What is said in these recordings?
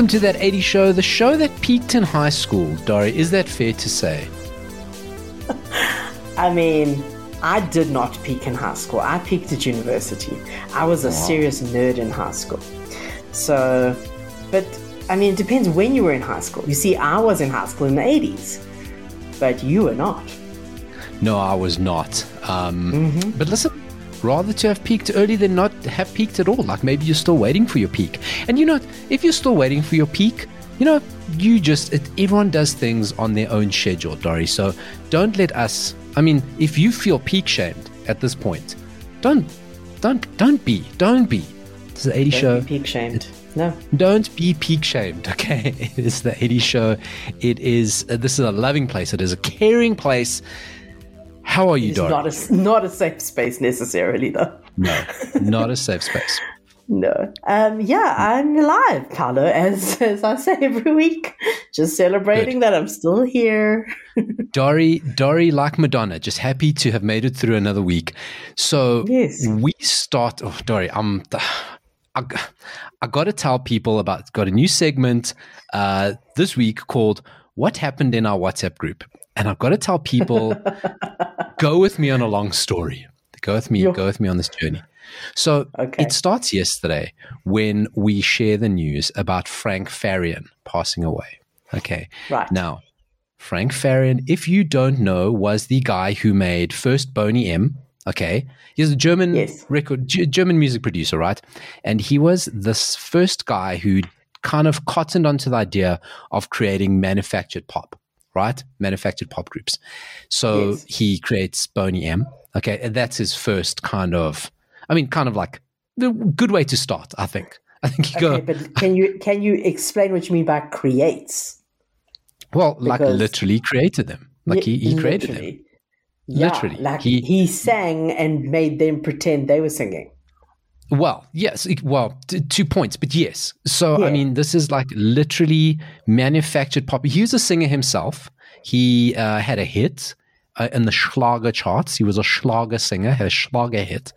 Welcome to that 80 show, the show that peaked in high school. Dori, is that fair to say? I mean, I did not peak in high school. I peaked at university. I was a serious nerd in high school. So, but I mean, it depends when you were in high school. You see, I was in high school in the 80s, but you were not. No, I was not. Um, But listen, rather to have peaked early than not have peaked at all. Like maybe you're still waiting for your peak. And you know, if you're still waiting for your peak, you know, you just, it, everyone does things on their own schedule, Dori. So don't let us, I mean, if you feel peak shamed at this point, don't, don't, don't be, don't be. This is the 80 Don't show. be peak shamed. No. Don't be peak shamed, okay? It is the 80 show. It is, uh, this is a loving place. It is a caring place. How are you, Dori? not a, not a safe space necessarily, though. no, not a safe space. No. Um, yeah, I'm alive, Paulo, as, as I say every week. Just celebrating that I'm still here. Dori, Dori, like Madonna, just happy to have made it through another week. So Yes. we start. Oh, Dori, I'm. I, I got to tell people about. Got a new segment uh, this week called "What Happened in Our WhatsApp Group," and I've got to tell people, go with me on a long story. Go with me. Go with me on this journey. So Okay. it starts yesterday when we share the news about Frank Farian passing away. Okay. Right. Now, Frank Farian, if you don't know, was the guy who made first Boney M. Okay, he's a German Yes. record, G- German music producer, right? And he was this first guy who kind of cottoned onto the idea of creating manufactured pop, right? Manufactured pop groups. So Yes. he creates Boney M. Okay, and that's his first kind of, I mean, kind of like the good way to start. I think. I think you go. But can you can you explain what you mean by creates? Well, like literally created them. Like he, he created them. Literally. Yeah, Literally. like He- he, sang and made them pretend they were singing. Well, yes. it- Well, t- two points, but yes. So, I mean, this is like literally manufactured pop. He was a singer himself. He uh, had a hit uh, in the Schlager charts. He was a Schlager singer, had a Schlager hit.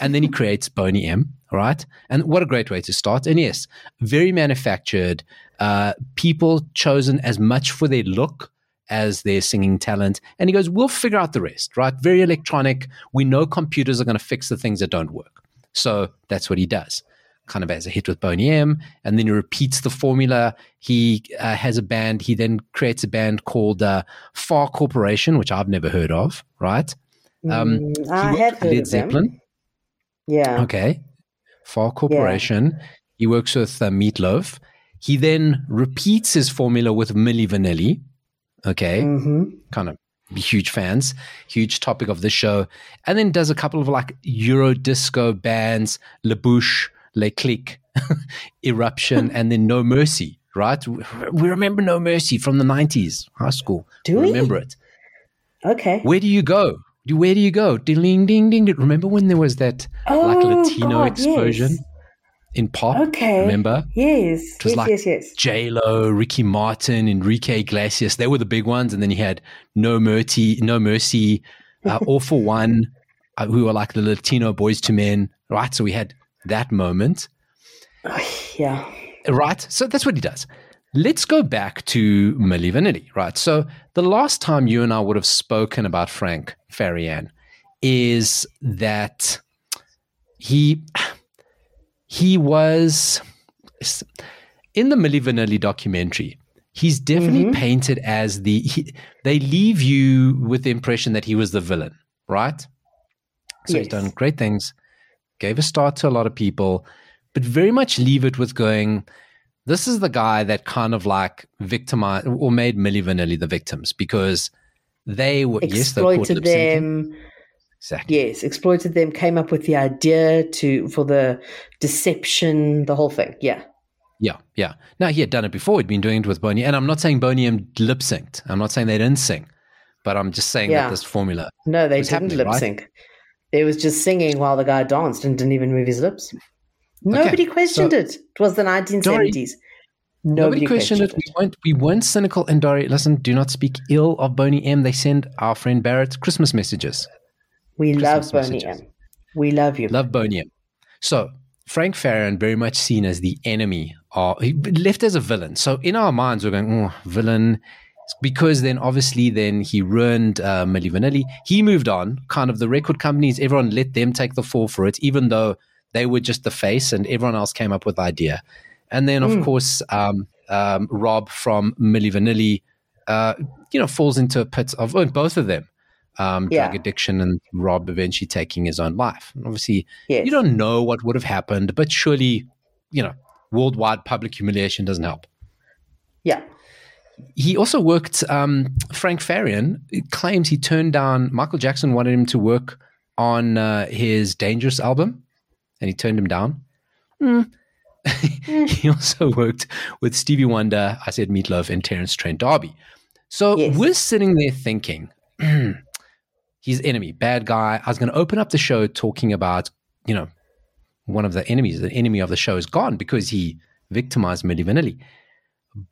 And then he creates Boney M, right? And what a great way to start. And yes, very manufactured. Uh, people chosen as much for their look as their singing talent. And he goes, We'll figure out the rest, right? Very electronic. We know computers are going to fix the things that don't work. So that's what he does. Kind of as a hit with Boney M, and then he repeats the formula. He uh, has a band. He then creates a band called uh, Far Corporation, which I've never heard of. Right? Um, Mm, I worked have heard Led of them. Zeppelin. Yeah. Okay. Far Corporation. He works with uh, Meatloaf. He then repeats his formula with Milli Vanilli. Okay. hmm Kind of huge fans, huge topic of the show. And then does a couple of like Euro disco bands, La Bouche, Le Click, Eruption, hmm. and then No Mercy, right? We remember No Mercy from the 90s, high school. Do we? remember it. Okay. Where do you go? Do- Where do you go? Ding, ding, ding. ding. Remember when there was that like Oh, Latino God, explosion yes. In pop? Okay. Remember? Yes. It was yes, like- yes, yes. J Lo, Ricky Martin, Enrique Iglesias. They were the big ones, and then you had No Mercy, No Mercy, uh, All for One, uh, who were like the Latino boys to men, right? So we had that moment, Yeah. right? So that's what he does. Let's go back to Milli Vanilli, right? So the last time you and I would have spoken about Frank Farian is that he he was in the Milli Vanilli documentary. He's definitely mm-hmm. painted as the. He, they leave you with the impression that he was the villain, right? So he's done great things, gave a start to a lot of people, but very much leave it with going. This is the guy that kind of like victimized or made Milli Vanilli the victims because they were yes they were caught Exploited lip-syncing. them. Exactly Yes, exploited them. Came up with the idea to for the deception, the whole thing. Yeah. Yeah, yeah. Now he had done it before. He'd been doing it with Boney, and I'm not saying Boney M lip synced. I'm not saying they didn't sing, but I'm just saying Yeah. that this formula. No, they didn't lip right? sync. They was just singing while the guy danced and didn't even move his lips. Nobody questioned so- it. It was the 1970s. Nobody, Nobody questioned it. We weren't. We weren't cynical. And Dori, listen, do not speak ill of Boney M. They send our friend Barrett Christmas messages. We love Christmas Boney messages. M. We love you. Love Boney M. So Frank Farian very much seen as the enemy, or left as a villain. So in our minds, we're going, oh, villain, because then obviously then he ruined uh, Milli Vanilli. He moved on. Kind of the record companies, everyone let them take the fall for it, even though they were just the face and everyone else came up with the idea. And then, of mm. course, um, um, Rob from Milli Vanilli, uh, you know, falls into a pit of oh, both of them. Um, yeah. drug addiction and Rob eventually taking his own life. And obviously, yes. you don't know what would have happened, but surely, you know, worldwide public humiliation doesn't help. Yeah. He also worked, um, Frank Farian claims he turned down, Michael Jackson wanted him to work on uh, his Dangerous album, and he turned him down. Mm. he also worked with Stevie Wonder, I said Meatloaf, and Terence Trent D'Arby. So yes. we're sitting there thinking, he's enemy, bad guy. I was going to open up the show talking about, you know, one of the enemies, the enemy of the show is gone because he victimized Milli.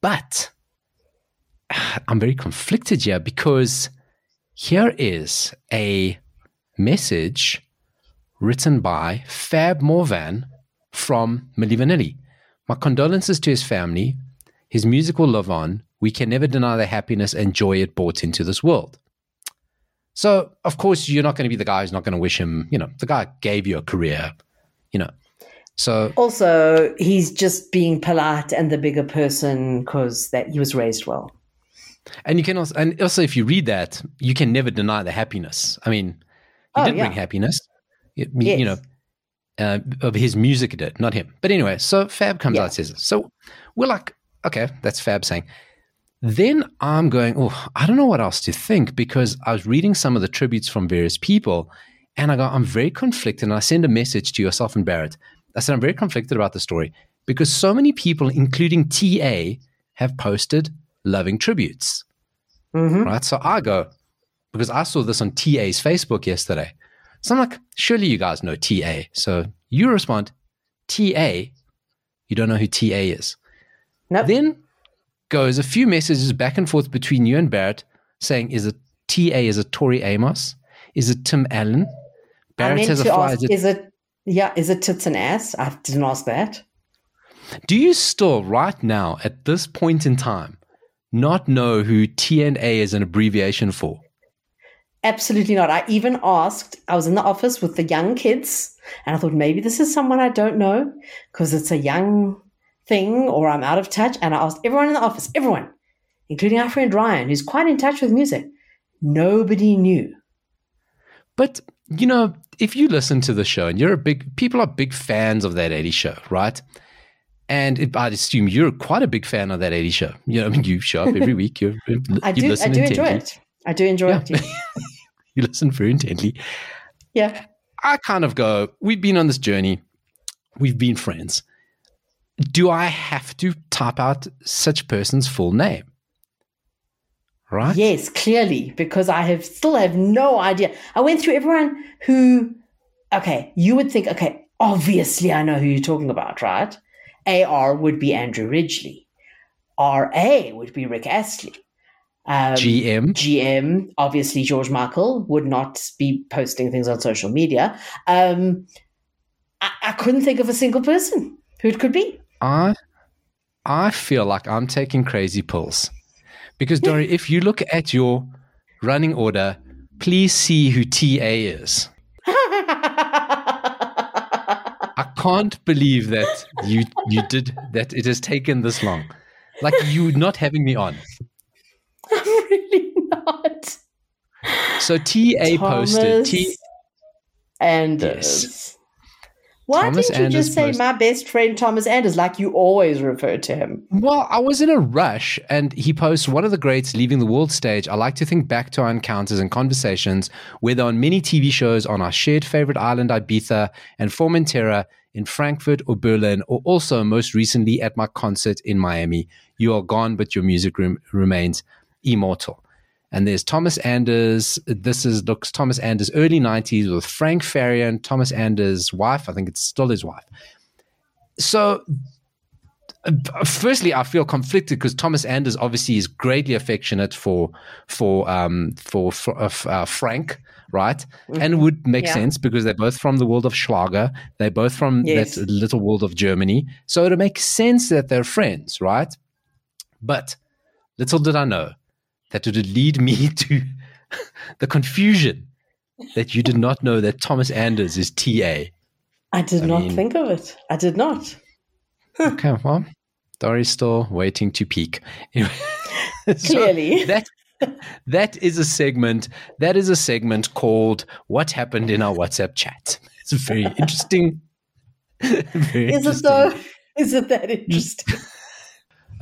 But I'm very conflicted here because here is a message written by Fab Morvan from Milli. My condolences to his family. His music will live on. We can never deny the happiness and joy it brought into this world. So, of course, you're not going to be the guy who's not going to wish him, you know, the guy gave you a career, you know. So also, he's just being polite and the bigger person because that he was raised well. And you can also, and also, if you read that, you can never deny the happiness. I mean, he oh, did yeah. bring happiness. You, yes. you know, uh, of his music did, not him. But anyway, so Fab comes yeah. out says So we're like, okay, that's Fab saying. Then I'm going, oh, I don't know what else to think because I was reading some of the tributes from various people and I go, I'm very conflicted. And I send a message to yourself and Barrett. I said, I'm very conflicted about the story because so many people, including TA, have posted loving tributes. Mm-hmm. Right. So I go, because I saw this on TA's Facebook yesterday. So I'm like, surely you guys know TA. So you respond, TA. You don't know who TA is. Nope. Then goes a few messages back and forth between you and Barrett saying, is it TA? Is it Tori Amos? Is it Tim Allen? Barrett has a fly. Ask, is, it, is it, yeah, is it tits and ass? I didn't ask that. Do you still, right now, at this point in time, not know who TNA is an abbreviation for? Absolutely not. I even asked, I was in the office with the young kids, and I thought maybe this is someone I don't know because it's a young thing or I'm out of touch. And I asked everyone in the office, everyone, including our friend Ryan, who's quite in touch with music. Nobody knew. But, you know, if you listen to the show and you're a big, people are big fans of that 80 show, right? And it, I'd assume you're quite a big fan of that 80 show. You know, I mean, you show up every week. You're, I do, I do enjoy it. I do enjoy yeah. it. you listen very intently. Yeah. I kind of go, we've been on this journey, we've been friends. Do I have to type out such person's full name? Right? Yes, clearly, because I have still have no idea. I went through everyone who okay, you would think, okay, obviously I know who you're talking about, right? AR would be Andrew Ridgeley. RA would be Rick Astley. Um, GM. GM, obviously, George Michael would not be posting things on social media. Um, I, I couldn't think of a single person who it could be. I, I feel like I'm taking crazy pills. Because, Dori, if you look at your running order, please see who TA is. I can't believe that you you did that. It has taken this long. Like you not having me on. I'm really not. So TA Thomas posted T and yes. Why Thomas didn't you Anders just say my best friend Thomas Anders like you always refer to him? Well, I was in a rush and he posts one of the greats leaving the world stage. I like to think back to our encounters and conversations, whether on many TV shows on our shared favorite island Ibiza and Formentera in Frankfurt or Berlin, or also most recently at my concert in Miami. You are gone, but your music room remains immortal. And there's Thomas Anders. This is looks Thomas Anders early 90s with Frank Farian, Thomas Anders' wife. I think it's still his wife. So firstly, I feel conflicted because Thomas Anders obviously is greatly affectionate for for um, for, for uh, uh, Frank, right? Mm-hmm. And it would make yeah. sense because they're both from the world of Schlager. They're both from yes. that little world of Germany. So it makes sense that they're friends, right? But little did I know that it would lead me to the confusion that you did not know that Thomas Anders is TA. I did I not mean, think of it. I did not. okay, well, Dori's still waiting to peak. Clearly. that that is a segment. That is a segment called "What Happened in Our WhatsApp Chat." It's very interesting. very is interesting. it though? Is it that interesting?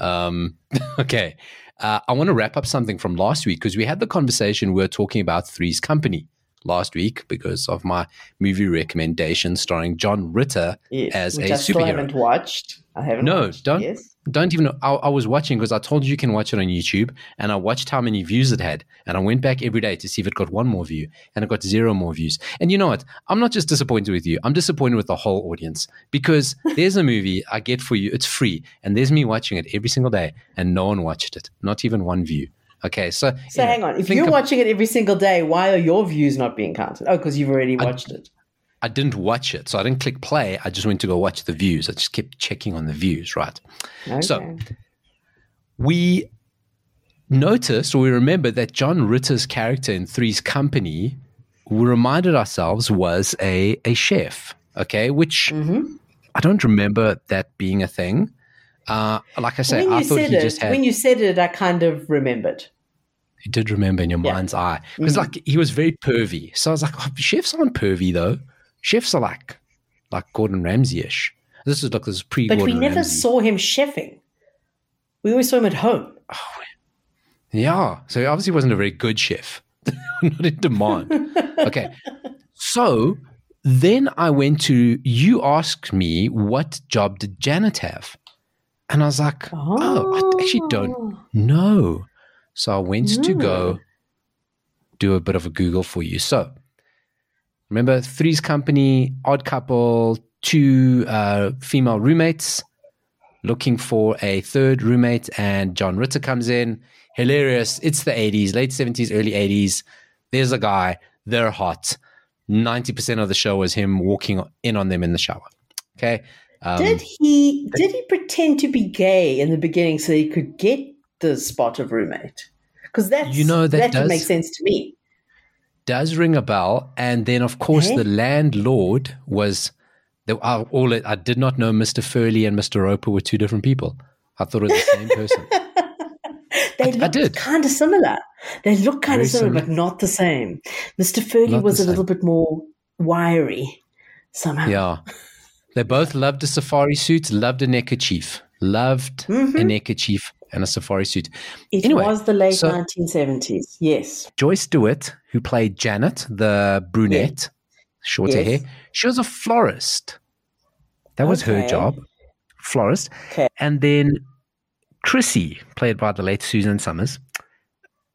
um. Okay. Uh, I want to wrap up something from last week because we had the conversation. We were talking about Three's Company last week because of my movie recommendation starring John Ritter yes, as a I superhero. Still haven't watched. I haven't. No, watched. don't. Yes. Don't even know. I, I was watching because I told you you can watch it on YouTube, and I watched how many views it had, and I went back every day to see if it got one more view, and it got zero more views. And you know what? I'm not just disappointed with you. I'm disappointed with the whole audience because there's a movie I get for you. It's free, and there's me watching it every single day, and no one watched it. Not even one view. Okay, so so hang on. If you're watching it every single day, why are your views not being counted? Oh, because you've already watched I, it. I didn't watch it, so I didn't click play. I just went to go watch the views. I just kept checking on the views, right? Okay. So we noticed or we remember that John Ritter's character in Three's Company, we reminded ourselves was a a chef. Okay, which mm-hmm. I don't remember that being a thing. Uh, like I say, I thought he it, just had. When you said it, I kind of remembered. You did remember in your yeah. mind's eye because, mm-hmm. like, he was very pervy. So I was like, oh, chefs aren't pervy though. Chefs are like, like Gordon Ramsay ish. This is like this pre. But we never Ramsay. saw him chefing. We always saw him at home. Oh, yeah. So he obviously wasn't a very good chef. Not in demand. okay. So then I went to you asked me what job did Janet have? And I was like, oh, oh I actually don't oh. know. So I went mm. to go hmm. do a bit of a Google for you. So remember Three's Company, odd couple, two uh, female roommates looking for a third roommate, and John Ritter comes in. Hilarious. It's the 80s, late 70s, early 80s. There's a guy, they're hot. 90% of the show was him walking in on them in the shower. Okay. Um, did he did he pretend to be gay in the beginning so he could get the spot of roommate? Because that's you know that, that does, make sense to me. Does ring a bell, and then of course okay. the landlord was. The, uh, all I did not know Mr. Furley and Mr. Roper were two different people. I thought it was the same person. they I, look kind of similar. They look kind of similar, similar, but not the same. Mr. Furley not was a little bit more wiry somehow. Yeah. They both loved a safari suit, loved a neckerchief, loved mm-hmm. a neckerchief and a safari suit. It anyway, was the late so 1970s, yes. Joyce DeWitt, who played Janet, the brunette, shorter yes. hair, she was a florist. That was okay. her job, florist. Okay. And then Chrissy, played by the late Suzanne Somers.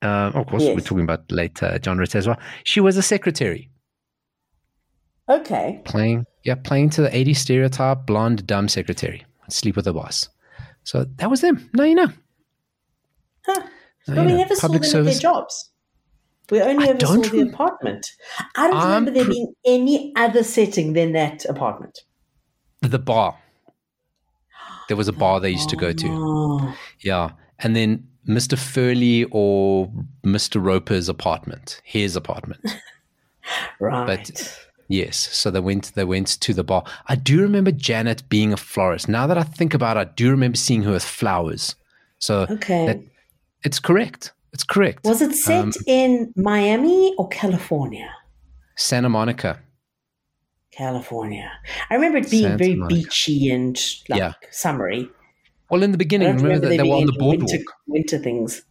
Uh, of course, yes. we're talking about late uh, John Ritter as well. She was a secretary. Okay. Playing, yeah, playing to the 80s stereotype, blonde, dumb secretary. Sleep with the boss. So that was them. Now you know. Huh. But oh, we know. never Public saw them service. at their jobs. We only I ever saw the apartment. I don't remember there being any other setting than that apartment. The bar. There was a bar they used to go to. Oh. Yeah. And then Mr. Furley or Mr. Roper's apartment, his apartment. right. But Yes, so they went. They went to the bar. I do remember Janet being a florist. Now that I think about it, I do remember seeing her with flowers. So okay, that, it's correct. It's correct. Was it set um, in Miami or California? Santa Monica. California. I remember it being Santa very Monica. beachy and like yeah. summery. Well, in the beginning, remember, remember that they were on the boardwalk. Winter, winter, things.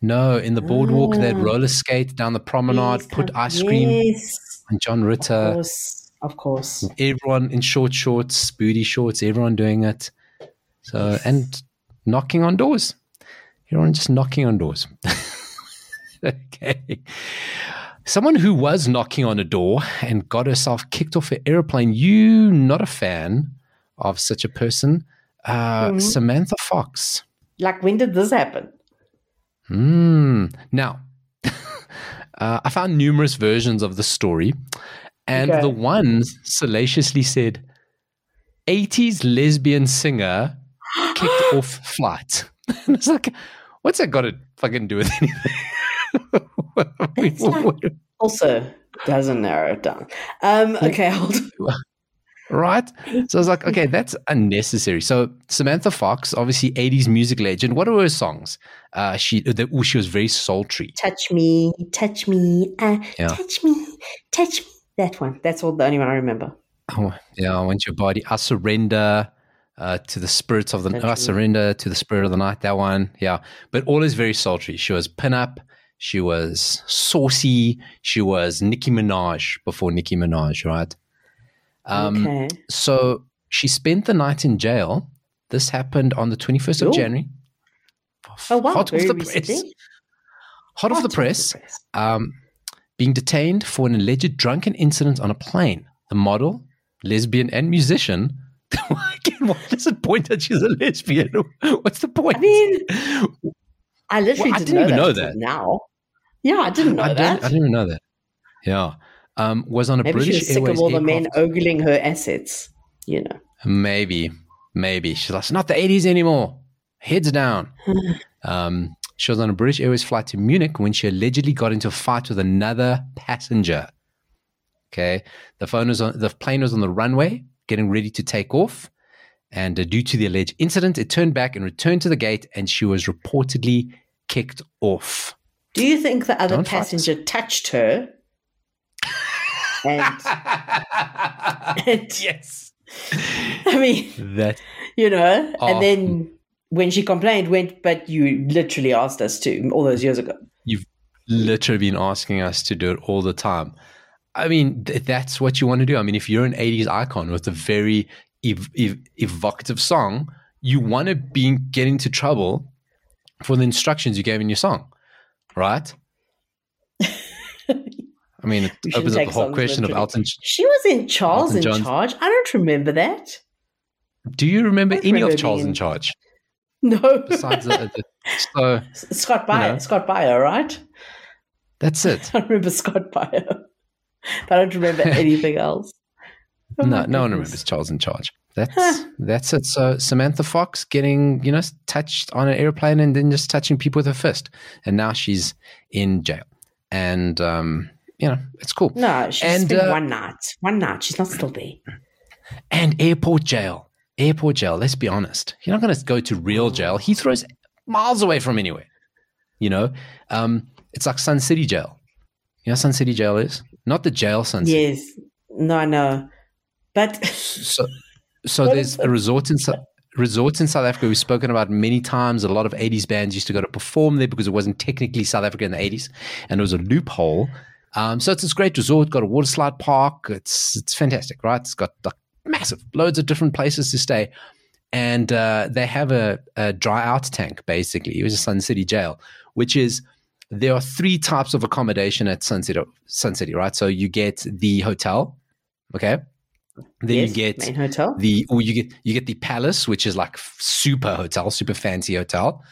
No, in the boardwalk, oh. they'd ah. roller skate down the promenade, yes, put ice cream. Yes and John Ritter. Of course, of course. Everyone in short shorts, booty shorts, everyone doing it. So and knocking on doors. Everyone just knocking on doors. okay. Someone who was knocking on a door and got herself kicked off an airplane. You not a fan of such a person. Uh, Samantha Fox. Like, when did this happen? Hmm. Now, uh, I found numerous versions of the story, and Okay. the one salaciously said, "80s lesbian singer kicked off flight." and it's like, what's that got to fucking do with anything? Not- Also, doesn't narrow it down. Um, okay, hold on. right? So I was like, okay, that's unnecessary. So Samantha Fox, obviously 80s music legend. What are her songs? Uh, she the, ooh, she was very sultry. Touch me, touch me, uh, Yeah. touch me, touch me. That one. That's all the only one I remember. Oh, yeah, I want your body. I surrender uh, to the spirits of the. That's I surrender to the spirit of the night. That one, yeah. But all is very sultry. She was pinup. She was saucy. She was Nicki Minaj before Nicki Minaj, right? Um, okay. So she spent the night in jail. This happened on the 21st of January. Oh, wow. Hot off the recently. press. Hot off Hot the press. Um, being detained for an alleged drunken incident on a plane. The model, lesbian, and musician. Again, why does it point that she's a lesbian? What's the point? I mean, I literally Well, didn't, didn't know even that know that. Now. Yeah, I didn't know I, that. don't, I didn't even know that. Yeah. Um, was on a Maybe she British was sick Airways of all the men ogling her assets. You know. Maybe, maybe she's like, not the eighties anymore. Heads down. um, she was on a British Airways flight to Munich when she allegedly got into a fight with another passenger. Okay, the phone was on the plane was on the runway, getting ready to take off, and uh, due to the alleged incident, it turned back and returned to the gate, and she was reportedly kicked off. Do you think the other Don't passenger touched her? And, and yes, I mean, that you know, Oh. and then when she complained, went, but you literally asked us to all those years ago. You've literally been asking us to do it all the time. I mean, th- that's what you want to do. I mean, if you're an 80s icon with a very ev- ev- evocative song, you want to be get into trouble for the instructions you gave in your song, right? I mean, it We opens up the whole question of. Elton. She was in Charles in charge. I don't remember that. Do you remember any remember of Charles in Charge? No. Besides, the, the, so Scott Baio. know. Scott Baio, right? that's it. I remember Scott Baio. but I don't remember anything else. Oh no, no one remembers Charles in Charge. That's Huh. that's it. So Samantha Fox getting you know touched on an airplane and then just touching people with her fist, and now she's in jail, and um, you know it's cool. No, she And, spent uh, one night. One night. She's not still there. And airport jail, airport jail. Let's be honest, you're not going to go to real jail. He throws miles away from anywhere. You know, um, it's like Sun City Jail. You know, Sun City Jail is not the jail. Sun City. Yes. No, I know. But So, so there's a resort in South resorts in South Africa we've spoken about many times. A lot of 80s bands used to go to perform there because it wasn't technically South Africa in the 80s, and it was a loophole. Um, so it's this great resort, got a water slide park. It's it's fantastic, right? It's got like, massive, loads of different places to stay, and uh, they have a, a dry out tank. Basically, it was a Sun City jail, which is there are three types of accommodation at Sun City, Sun City, right? So you get the hotel, okay. Then yes, you get main hotel. the or you get you get the palace which is like super hotel super fancy hotel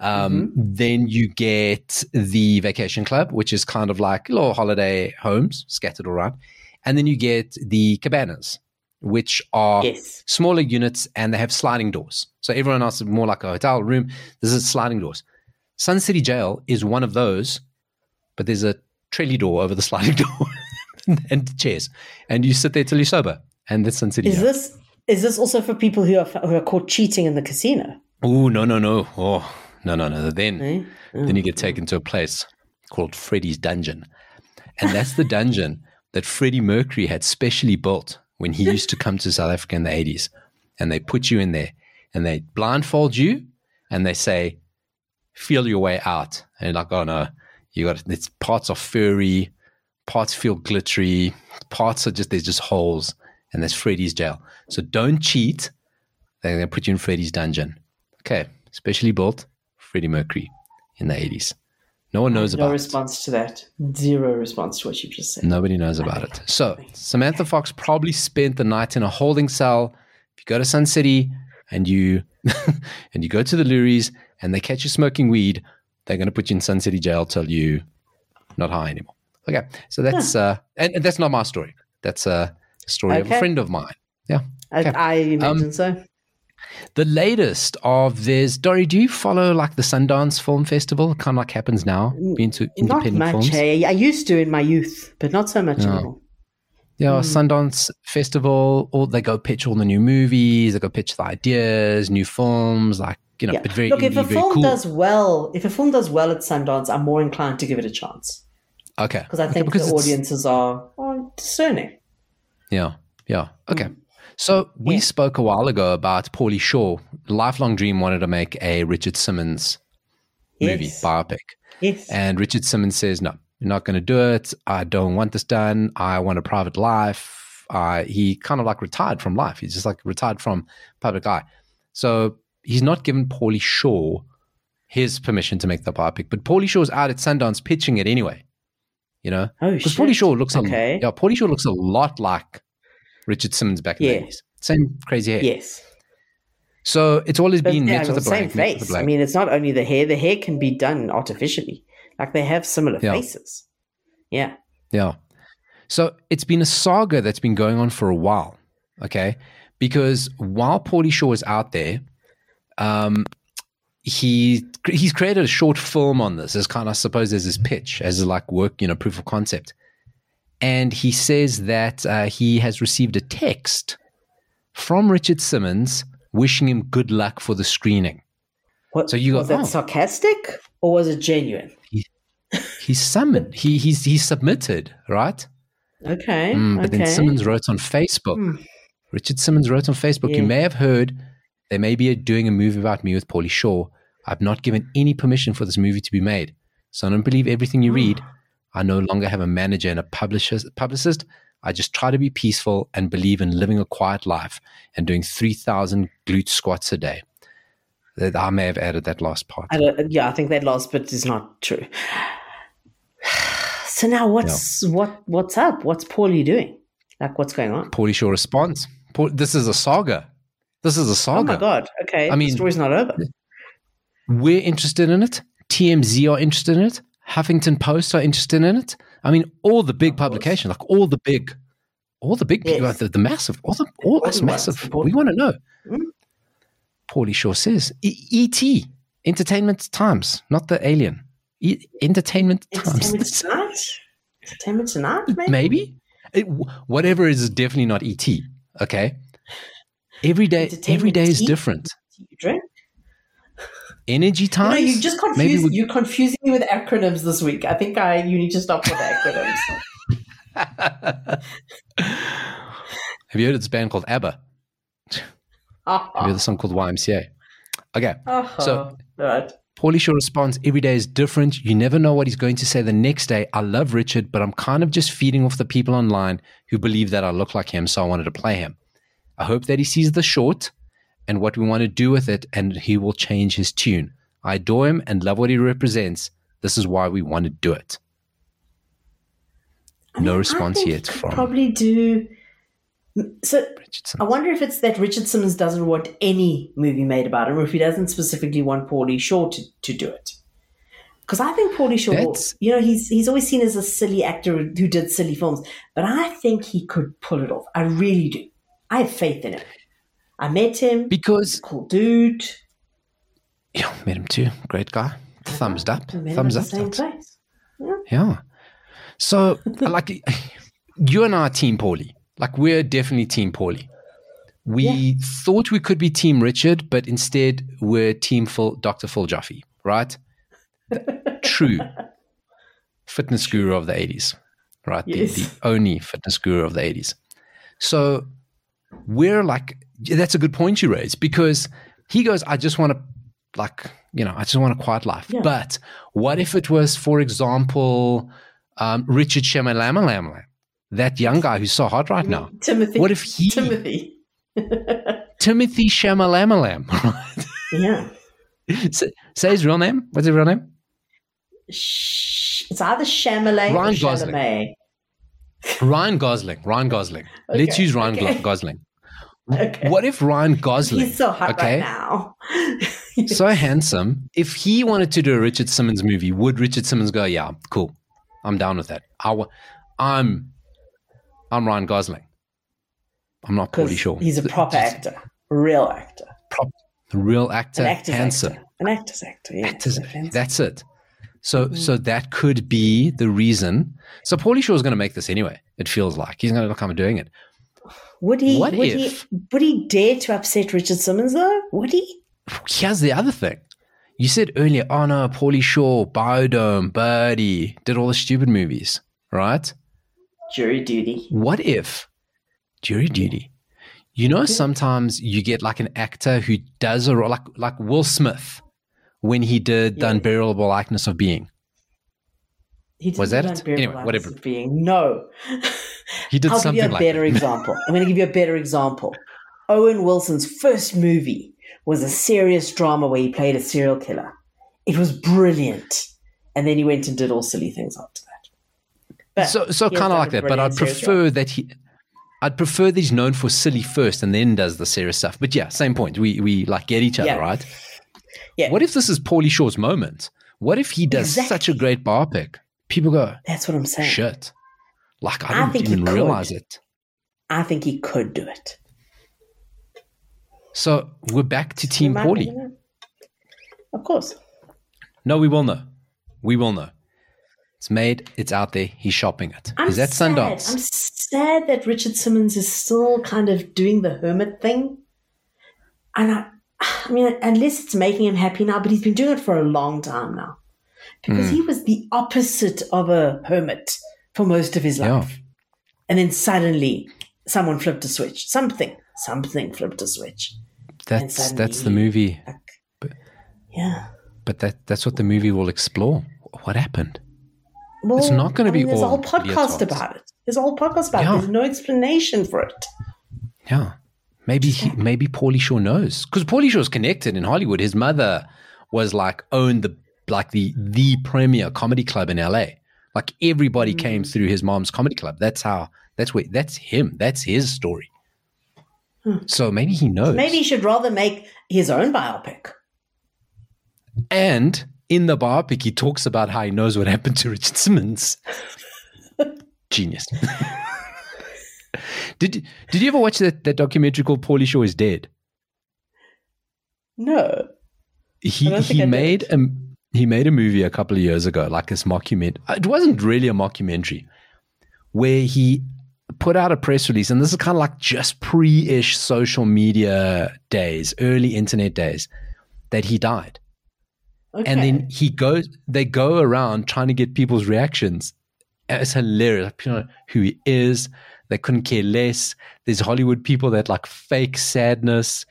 um, then you get the vacation club which is kind of like little holiday homes scattered around and then you get the cabanas which are Yes. smaller units and they have sliding doors so everyone else is more like a hotel room this is sliding doors sun city jail is one of those but there's a trolley door over the sliding door and chairs and you sit there till you're sober and that's sun city Is jail. this is this also for people who are who are caught cheating in the casino? Oh no no no! Oh no no no! Then Eh? then you get taken to a place called Freddy's Dungeon, and that's the dungeon that Freddie Mercury had specially built when he used to come to South Africa in the eighties. And they put you in there, and they blindfold you, and they say, "Feel your way out." And you're like, "Oh no, you got it's parts are furry, parts feel glittery, parts are just there's just holes, and there's Freddy's jail. So don't cheat." They're to put you in Freddy's dungeon. Okay, specially built Freddie Mercury in the 80s. No one knows No about No response to that. Zero response to what you just said. Nobody knows about it. So Samantha Fox probably spent the night in a holding cell. If you go to Sun City and you and you go to the Luries and they catch you smoking weed, they're going to put you in Sun City jail till you not high anymore. Okay, so that's uh, and, and that's not my story. That's a story of a friend of mine. Yeah. I, Okay. I imagine Um, so. The latest of this, Dori. Do you follow like the Sundance Film Festival? Kind of like happens now. Been to Not much. films. Hey, I used to in my youth, but not so much No. anymore. Yeah, Mm. Sundance Festival. Or they go pitch all the new movies. They go pitch the ideas, new films. Like you know, Yeah. but very Look, if indie, a film cool. does well, if a film does well at Sundance, I'm more inclined to give it a chance okay, because I Okay, think because the audiences are, are discerning. Yeah, yeah. Okay. So we Mm. Yeah. spoke a while ago about Pauly Shore. Lifelong dream wanted to make a Richard Simmons movie Yes. biopic. Yes. And Richard Simmons says, no, you're not going to do it. I don't want this done. I want a private life. Uh, he kind of like retired from life. He's just like retired from public eye. So he's not given Pauly Shore his permission to make the biopic. But Pauly Shore's out at Sundance pitching it anyway. You know? oh, Because shit. Pauly Shore looks Okay. a, yeah, Pauly Shore looks a lot like Richard Simmons back in Yeah. the 80s. Same crazy hair. Yes. So it's always But been yeah, met with a same blank. face. I mean, it's not only the hair. The hair can be done artificially. Like they have similar Yeah. faces. Yeah. Yeah. So it's been a saga that's been going on for a while. Okay. Because while Pauly Shore is out there, um, he he's created a short film on this as kind of I suppose as his pitch, as like work, you know, proof of concept. And he says that uh, he has received a text from Richard Simmons wishing him good luck for the screening. What, So you got was that oh. sarcastic or was it genuine? He's summoned. He he's he's submitted, right? Okay. Mm, but okay. then Simmons wrote on Facebook. Hmm. Richard Simmons wrote on Facebook. You may have heard they may be doing a movie about me with Pauly Shore. I've not given any permission for this movie to be made, so I don't believe everything you read. I no longer have a manager and a publicist. Publicist. I just try to be peaceful and believe in living a quiet life and doing three thousand glute squats a day. I may have added that last part. I don't, yeah, I think that last bit is not true. So now what's what what's up? What's Pauly doing? Like what's going on? Pauly Shore responds. Paul, this is a saga. This is a saga. Oh my god. Okay. I mean- the story's not over. We're interested in it. TMZ are interested in it. Huffington Post are interested in it. I mean, all the big publications, like all the big, all the big people, the, the massive, all the all that's massive. important. We want to know. Mm. Pauly Shore says, ET, Entertainment Times, not the alien. E- Entertainment Entertainment Times. tonight? Entertainment tonight, maybe? Maybe. It, whatever is definitely not ET. Okay. Every day, every day is tea? different. You drink? Energy You know, times. you just confuse we- you're confusing me with acronyms this week. I think I you need to stop with acronyms. Have you heard of this band called ABBA? Have you heard the song called YMCA? Okay. So- uh-huh. right. Pauly Shore responds, every day is different. You never know what he's going to say the next day. I love Richard, but I'm kind of just feeding off the people online who believe that I look like him, so I wanted to play him. I hope that he sees the short and what we want to do with it, and he will change his tune. I adore him and love what he represents. This is why we want to do it. No response I think yet you could from probably do. So Richardson. I wonder if it's that Richard Simmons doesn't want any movie made about him, or if he doesn't specifically want Pauly Shore to, to do it. Because I think Pauly Shore, That's- you know, he's he's always seen as a silly actor who did silly films, but I think he could pull it off. I really do. I have faith in him. I met him. Because cool dude. yeah, met him too. Great guy. Uh-huh. Thumbs up. We met him Thumbs up. place. Yeah. So, like, you and I are Team Pauly. Like, we're definitely Team Pauly. We Yeah. thought we could be Team Richard, but instead we're Team Phil, Dr. Phil right? True fitness guru of the 80s, right? The, Yes. the only fitness guru of the 80s. So, we're like, that's a good point you raise because he goes, I just want to, like, you know, I just want a quiet life. Yeah. But what if it was, for example, um, Richard Shemalam, that young guy who's so hot right now? Timothy. What if he- Timothy? Timothy Shamalalam, right? yeah. say, say his real name. What's his real name? It's either Chamalay Ryan or Gosling. Chalamet. Ryan Gosling. Ryan Gosling. Let's use Ryan okay. Gosling. Okay. What if Ryan Gosling, He's so hot okay, right now. so handsome, if he wanted to do a Richard Simmons movie, would Richard Simmons go, "Yeah, cool, I'm down with that. I, wa- I'm, Ryan Gosling. I'm not Pauly Shore. He's a proper actor, real actor, prop, real actor, an actor's handsome. actor, an actor's actor. Yeah, Actors- that's it. So, Mm-hmm. so that could be the reason. So, Pauly Shore is going to make this anyway. It feels like he's going to look, I'm doing it. Would he? What would if- he? Would he dare to upset Richard Simmons though? Would he? Here's the other thing. You said earlier, oh no, Pauly Shore, Bio-Dome, Birdie, did all the stupid movies, right? Jury duty. What if jury duty? You know, sometimes you get like an actor who does a role, like like Will Smith when he did the unbearable likeness of being. He Was that it? Anyway, whatever. Being. No. He did I'll give you a like better that. example. I'm going to give you a better example. Owen Wilson's first movie was a serious drama where he played a serial killer. It was brilliant, and then he went and did all silly things. But So, so kind of like that. But I'd prefer that he, I'd prefer that he's known for silly first and then does the serious stuff. But yeah, same point. We we like get each other, Yeah. right? Yeah. What if this is Pauly Shore's moment? What if he does Exactly. such a great biopic? People go, That's what I'm saying. shit. Like I I didn't think he even realize it. I think he could do it. So we're back to Team Pauly. Of course. No, we will know. We will know. It's made. It's out there. He's shopping it. I'm Is that sad. Sundance? I'm sad that Richard Simmons is still kind of doing the hermit thing. And I, I mean, unless it's making him happy now, but he's been doing it for a long time now. Because Hmm. he was the opposite of a hermit for most of his Yeah. life. And then suddenly someone flipped a switch. Something, something flipped a switch. That's that's the movie. Like, yeah. But that that's what the movie will explore. What happened? Well, It's not I mean, be There's a all whole podcast about it. There's a whole podcast about Yeah. it. There's no explanation for it. Yeah. Maybe he, maybe Pauly Shore knows because Pauly Shore's connected in Hollywood. His mother was like owned the like the the premier comedy club in LA. Like everybody hmm. came through his mom's comedy club. That's how. That's where. That's him. That's his story. Hmm. So maybe he knows. Maybe he should rather make his own biopic. And in the biopic, he talks about how he knows what happened to Richard Simmons. Genius. did Did you ever watch that, that documentary called Pauly Shore is Dead? No. He I don't think he made a he made a movie a couple of years ago, like this mockument. It wasn't really a mockumentary, where he put out a press release, and this is kind of like just pre-ish social media days, early internet days, that he died. Okay. and then he goes they go around trying to get people's reactions. It's hilarious. Know who he is. They couldn't care less. There's hollywood people that like fake sadness.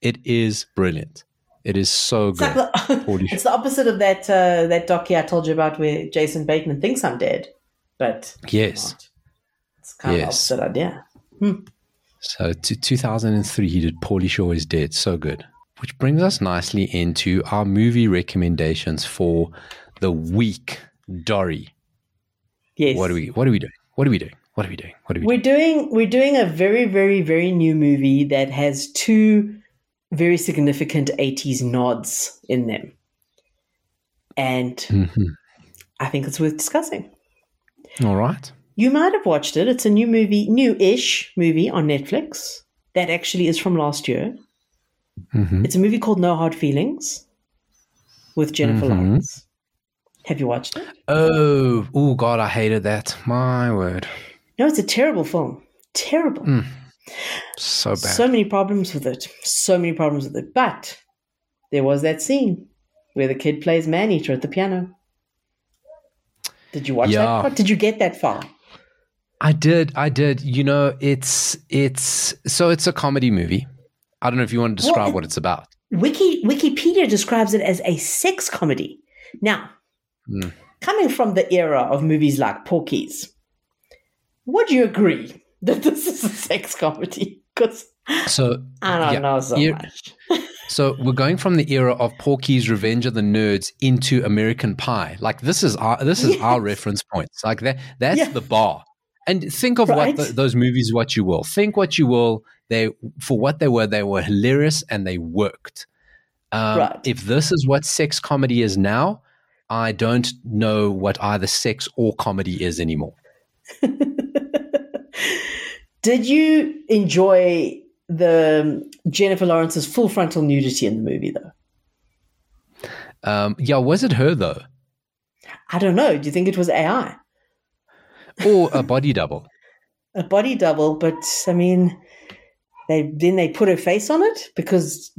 It is brilliant. It is so it's, good. like the, it's the opposite of that uh, that docu I told you about where Jason Bateman thinks I'm dead, but yes. not. it's kind Yes. the opposite idea. so to 2003 he did pauly shore is dead. So good which brings us nicely into our movie recommendations for the week dori Yes. what are we what are we doing what are we doing what are we doing what are we doing We're doing we're doing a very very very new movie that has two very significant 80s nods in them. And Mhm. I think it's worth discussing. all right You might have watched it. It's a new movie, new-ish movie on Netflix that actually is from last year. Mhm. It's a movie called No Hard Feelings with Jennifer Mhm. Lawrence. Have you watched it? Oh, oh God, I hated that. My word, No, it's a terrible film. Terrible. so bad. So many problems with it. So many problems with it. But there was that scene where the kid plays man eater at the piano. Did you watch Yeah. that part? Did you get that far? I did, I did. You know, it's it's so it's a comedy movie. I don't know if you want to describe Well, what it's about. Wiki Wikipedia describes it as a sex comedy. Now, Hmm. coming from the era of movies like Porky's, would you agree that this is a sex comedy? Because So I don't yeah, know so you- much. So we're going from the era of Porky's Revenge of the Nerds into American Pie. Like this is our this is our Yes. reference points. Like that that's Yeah. the bar. And think of Right. what th those movies what you will. Think what you will. They, for what they were, they were hilarious and they worked. Um, Right. If this is what sex comedy is now, I don't know what either sex or comedy is anymore. Did you enjoy the um, Jennifer Lawrence's full frontal nudity in the movie, though? Um, yeah, was it her though, I don't know. Do you think it was AI? or a body double? A body double, but I mean, they then they put her face on it because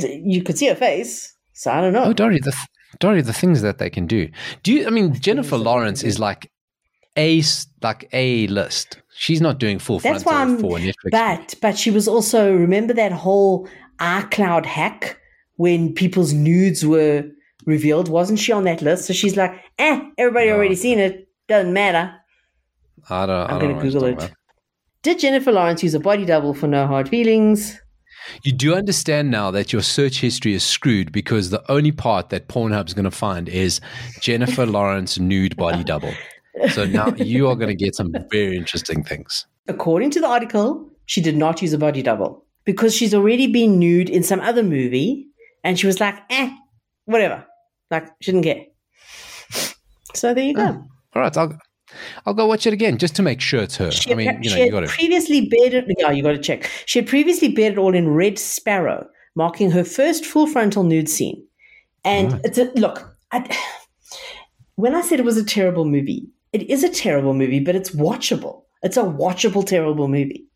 you could see her face. So I don't know. Oh, Dori, the th- Dori, the things that they can do. Do you? I mean, Jennifer Lawrence is like a s- like a list. She's not doing full That's frontal why I'm. for Netflix. But but she was also remember that whole iCloud hack when people's nudes were revealed. Wasn't she on that list? So she's like, eh, everybody No. already seen it. Doesn't matter. I don't. I I'm don't gonna know Google it. about. Did Jennifer Lawrence use a body double for No Hard Feelings? You do understand now that your search history is screwed because the only part that Pornhub's going to find is Jennifer Lawrence nude body double. So now you are going to get some very interesting things. According to the article, she did not use a body double because she's already been nude in some other movie, and she was like, eh, whatever. Like, she didn't care. So there you go. All right, I'll I'll go watch it again just to make sure it's her. She I mean, had, you know, you got to. previously it. Yeah, you got to check. She had previously bared it all in Red Sparrow, marking her first full frontal nude scene. And Right. it's a look. I, when I said it was a terrible movie, it is a terrible movie, but it's watchable. It's a watchable terrible movie.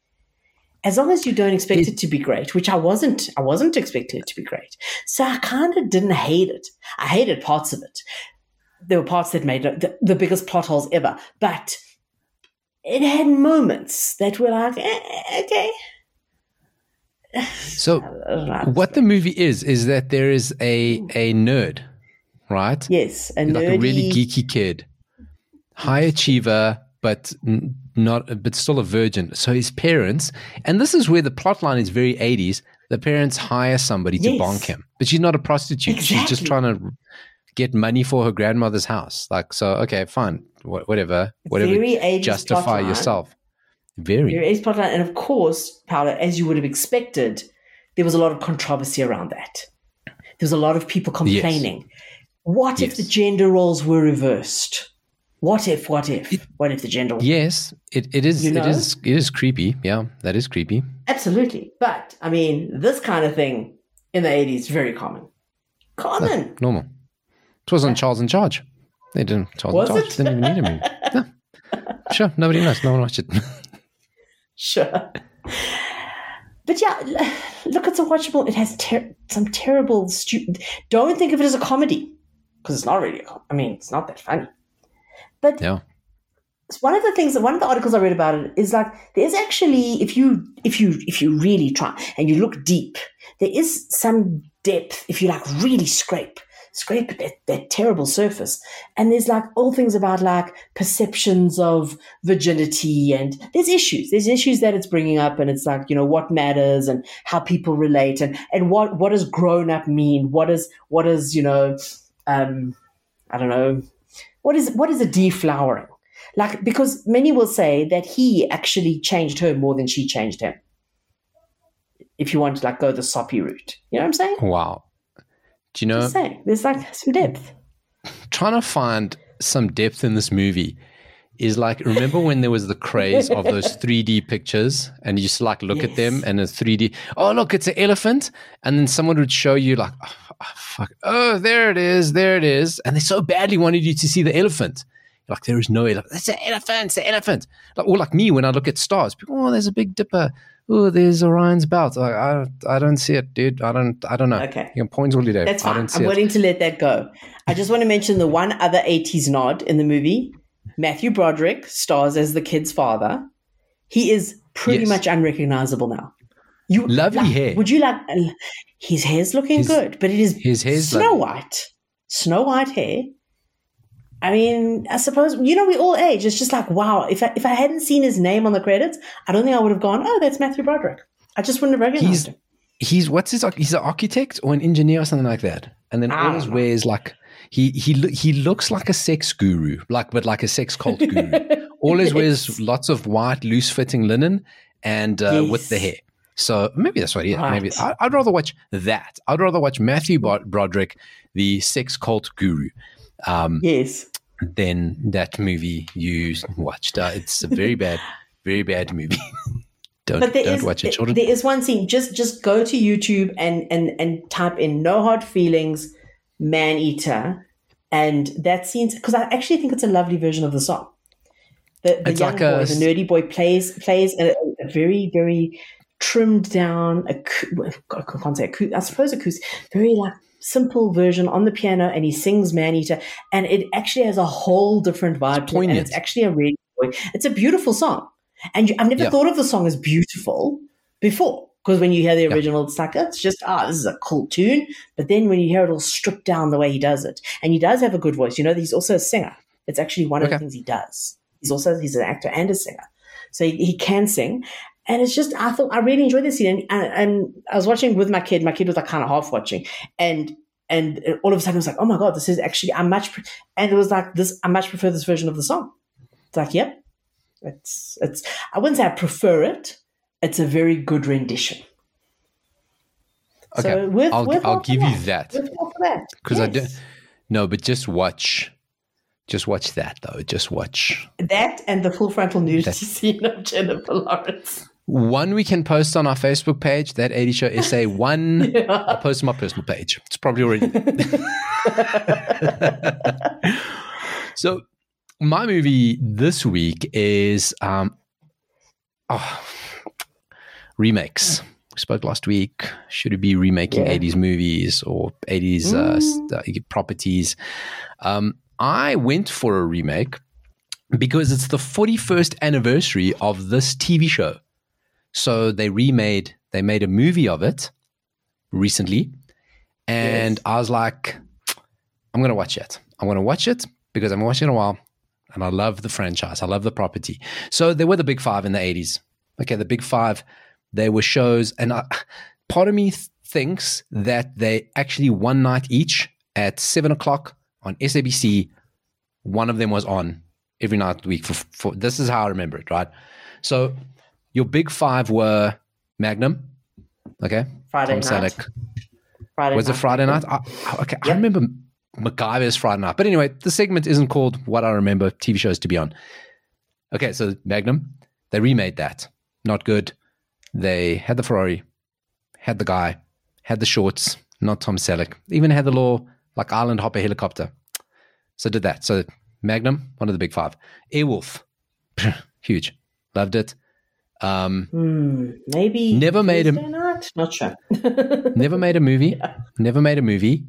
As long as you don't expect It- it to be great, which I wasn't. I wasn't expecting it to be great, so I kind of didn't hate it. I hated parts of it. There were parts that made the, the biggest plot holes ever, but it had moments that were like, eh, okay. So what the movie is is that there is a a nerd, right? Yes, a like nerdy, a really geeky kid, high achiever, but not, but still a virgin. So his parents, and this is where the plot line is very eighties. The parents hire somebody to Yes. bonk him, but she's not a prostitute. She's just trying to get money for her grandmother's house. Like, so okay, fine, Wha- whatever, whatever. very justify yourself. Very. There is plotline, and of course, Paulo, as you would have expected, there was a lot of controversy around that. There was a lot of people complaining. What if the gender roles were reversed? What if? What if? what if the gender? Yes, it, it is. You It know? is. It is creepy. Yeah, that is creepy. Absolutely, but I mean, this kind of thing in the eighties very common. Common. Normal. It was on Charles in Charge. They didn't. Charles Was in Charge it? didn't even need movie. No. Sure, nobody knows. No one watched it. Sure. But yeah, look, it's a watchable. It has ter- some terrible. Stu- Don't think of it as a comedy because it's not really. A com- I mean, it's not that funny. But yeah. it's one of the things, one of the articles I read about it is like there's actually, if you if you if you really try and you look deep, there is some depth if you like really scrape scrape that, that terrible surface. And there's like all things about like perceptions of virginity and there's issues. There's issues that it's bringing up and it's like you know what matters and how people relate and and what what does grown up mean? What is what is you know um i don't know what is what is a deflowering? Like because many will say that he actually changed her more than she changed him. If you want to like go the soppy route. You know what i'm saying? Wow. Do you know? just saying there's like some depth. Trying to find some depth in this movie is like remember when there was the craze of those 3D pictures and you just like look at them and it's 3D oh look it's an elephant. And then someone would show you like oh, f- fuck. Oh there it is there it is. And they so badly wanted you to see the elephant. Like there is no elephant it's an elephant it's an elephant. Like, or like me when I look at stars people oh there's a big dipper oh there's Orion's belt like, I, I don't see it dude I don't I don't know Okay. you can point all you day That's I fine. don't see I'm it willing to let that go. I just want to mention the one other 80s nod in the movie. Matthew Broderick stars as the kid's father. He is pretty Yes. much unrecognizable now. You Lovely like, hair. Would you like his hair's looking His- good, but it is his hair's Snow lovely. White. Snow White hair. I mean, I suppose you know we all age. It's just like wow. If I if I hadn't seen his name on the credits, I don't think I would have gone. Oh, that's Matthew Broderick. I just wouldn't have recognized He's- him. he's what's his he's an architect or an engineer or something like that and then I always know. wears like he he he looks like a sex guru like but like a sex cult guru always Yes. wears lots of white loose fitting linen and uh, with the hair. So maybe that's what it is. Right. Maybe I, I'd rather watch that. I'd rather watch Matthew Broderick, the sex cult guru, um, Yes. Than that movie you watched. Uh, it's a very bad, very bad movie. don't But there don't is watch it, children. there is one scene. Just just go to YouTube and and and type in "No Hard Feelings, Man Eater," and that scene because I actually think it's a lovely version of the song. The, the young like a boy, the nerdy boy, plays plays a, a very very trimmed down. acou- I can't say acou- I suppose acoustic, very like simple version on the piano, and he sings "Man Eater," and it actually has a whole different vibe. to it, and it's actually a really it's a beautiful song. And you, I've never Yeah. thought of the song as beautiful before. Because when you hear the original, it's like, it's just, ah, this is a cool tune. But then when you hear it all stripped down the way he does it, and he does have a good voice, you know, he's also a singer. It's actually one of the things he does. He's also, he's an actor and a singer. So he, he can sing. And it's just, I thought, I really enjoyed this scene. And, and, and I was watching with my kid. My kid was like kind of half watching. And, and all of a sudden it was like, oh my God, this is actually, I much, pre-, and it was like this, I much prefer this version of the song. It's like, yep, it's it's. I wouldn't say I prefer it. It's a very good rendition. Okay, So worth, I'll, I'll give you that. for that. because I Yes. do. No, but just watch, just watch that though. Just watch that and the full frontal nudity scene of Jennifer Lawrence. One we can post on our Facebook page. That 80 Show SA. One I'll post on my personal page. It's probably already. so my movie this week is um, oh, remakes. We spoke last week. Should it be remaking Yeah. 80s movies or 80s uh, st- uh, properties? Um, I went for a remake because it's the 41st anniversary of this TV show. So they remade, they made a movie of it recently. And I was like, I'm going to watch it. I'm going to watch it because I haven't watched it a while. And I love the franchise. I love the property. So there were the big five in the 80s. Okay, the big five, they were shows. And I, part of me th- thinks that they actually one night each at seven o'clock on SABC, one of them was on every night of the week. For, for This is how I remember it, right? So your big five were Magnum, okay? Friday Tom night. Selleck. Friday Was it Friday night? I, okay, I Yep. remember MacGyver's Friday night. But anyway, the segment isn't called What I Remember TV shows to be on. Okay, so Magnum, they remade that. Not good. They had the Ferrari, had the guy, had the shorts, not Tom Selleck. Even had the little like island hopper helicopter. So did that. So Magnum, one of the big five. Airwolf, huge. Loved it. Um, Hmm, maybe Never made a night? Not sure. never made a movie. Never made a movie.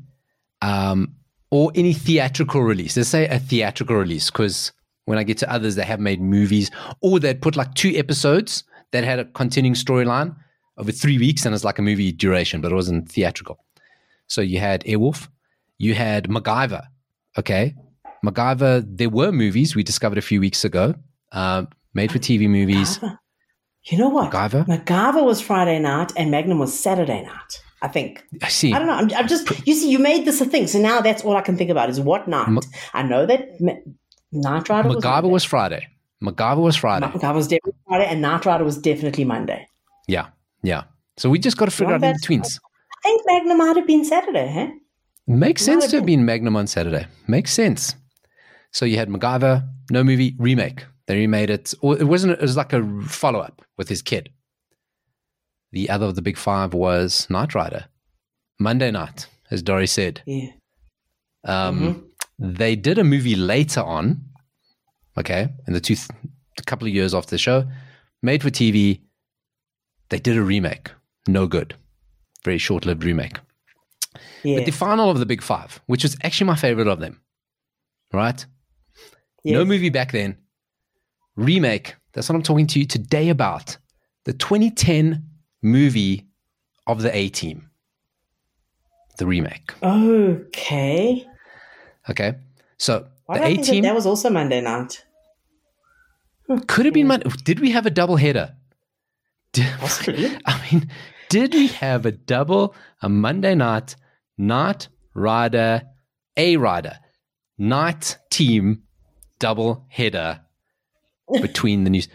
Um, or any theatrical release. Let's say a theatrical release, because when I get to others, they have made movies, or they'd put like two episodes that had a continuing storyline over three weeks, and it's like a movie duration, but it wasn't theatrical. So you had Airwolf, you had MacGyver. Okay, MacGyver. There were movies we discovered a few weeks ago, um, made for TV movies. You know what? MacGyver? MacGyver was Friday night and Magnum was Saturday night. I think. I see. I don't know. I'm, I'm just. You see, you made this a thing, so now that's all I can think about is what night. Ma- I know that Ma- Knight Rider was MacGyver Monday. was Friday. MacGyver was Friday. MacGyver was definitely Friday, and Knight Rider was definitely Monday. Yeah, yeah. So we just got to figure out in that's- betweens. I think Magnum might have been Saturday, huh? Makes sense have to have been Magnum on Saturday. Makes sense. So you had MacGyver, no movie remake. They remade it, it wasn't. It was like a follow up with his kid. The other of the big five was Knight Rider, Monday night, as Dori said. Yeah. Um, They did a movie later on, okay, in the two, a couple of years after the show, made for TV. They did a remake, no good, very short lived remake. Yeah. But the final of the big five, which was actually my favorite of them, right? No movie back then. Remake. That's what I'm talking to you today about. The 2010 movie of the A Team. The remake. Okay. Okay. So Why the A Team that was also Monday night? could have been. Hmm. Mon- Did we have a double header? Did, Possibly. I mean, did we have a double, a Monday night, night rider, a rider, night team double header between the news?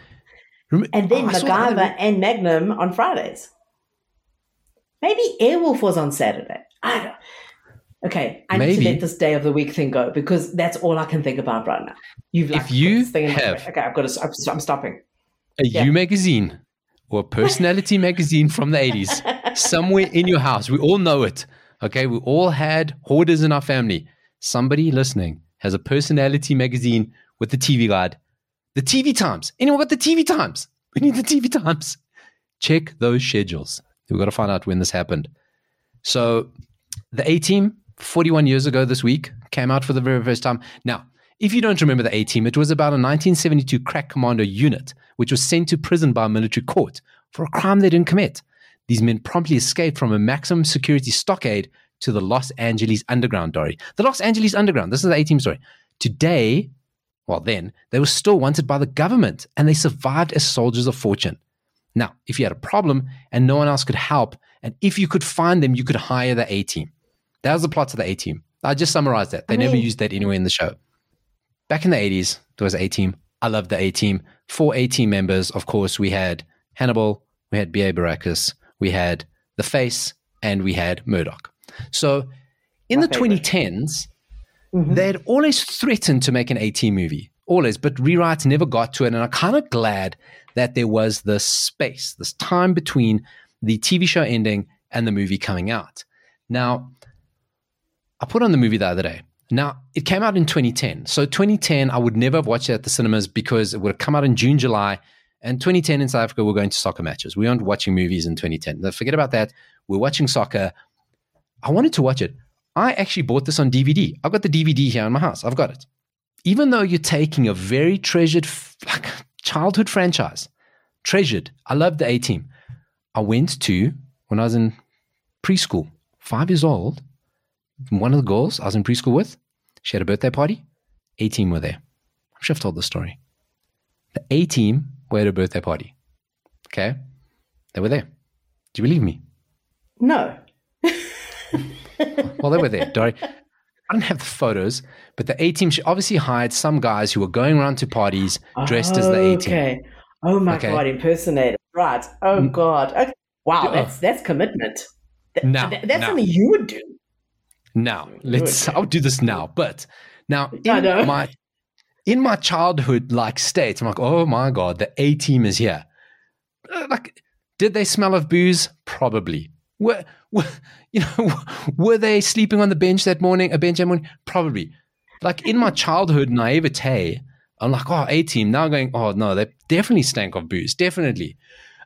And then Oh, and Magnum on Fridays. Maybe Airwolf was on Saturday. I don't. Okay, I need to let this day of the week thing go because that's all I can think about right now. You've like, If you this thing have- okay, I've got to. I'm, I'm stopping. a Yeah. U magazine or a personality magazine from the 80s somewhere in your house. We all know it. Okay. We all had hoarders in our family. Somebody listening has a personality magazine with the TV guide. The TV times. Anyone got the TV times? We need the TV times. Check those schedules. We've got to find out when this happened. So the A team, 41 years ago this week, came out for the very first time. Now, if you don't remember the A team, it was about a 1972 crack commando unit, which was sent to prison by a military court for a crime they didn't commit. These men promptly escaped from a maximum security stockade to the Los Angeles Underground, Dori. The Los Angeles Underground, this is the A team story. Today, well, then, they were still wanted by the government and they survived as soldiers of fortune. Now, if you had a problem and no one else could help, and if you could find them, you could hire the A team. That was the plot of the A team. I just summarized that. They I never used that anywhere in the show. Back in the 80s, there was A team. I loved the A team. Four A team members, of course, we had Hannibal, we had B.A. Baracus, we had The Face, and we had Murdock. So in My the favorite. 2010s, Mhm. they had always threatened to make an AT movie, always, but rewrites never got to it. And I'm kind of glad that there was this space, this time between the TV show ending and the movie coming out. Now, I put on the movie the other day. Now, it came out in 2010. So 2010, I would never have watched it at the cinemas because it would have come out in June, July. And 2010 in South Africa, we're going to soccer matches. We aren't watching movies in 2010. Now, Forget about that. We're watching soccer. I wanted to watch it. I actually bought this on DVD. I've got the DVD here in my house. I've got it. Even though you're taking a very treasured like childhood franchise, treasured. I love the A Team. I went to when I was in preschool, five years old. One of the girls I was in preschool with, she had a birthday party. A Team were there. I'm sure I've told the story. The A Team were at a birthday party. Okay, they were there. Do you believe me? No. Well, they were there, Dori. I don't have the photos, but the A team obviously hired some guys who were going around to parties dressed as the A team. Okay. Oh my Okay. god, impersonator. Right. Oh Mm. god. Okay. Wow, that's that's commitment. Th- Now, th- that's something you would do. Now, let's. I'll do this now, but now in my in my childhood like state, I'm like, oh my god, the A team is here. Uh, Like, did they smell of booze? Probably. Were, were you know were they sleeping on the bench that morning? A bench that morning? Probably. Like in my childhood naivete, I'm like, oh, A team. Now I'm going, oh no, they definitely stank of booze, definitely.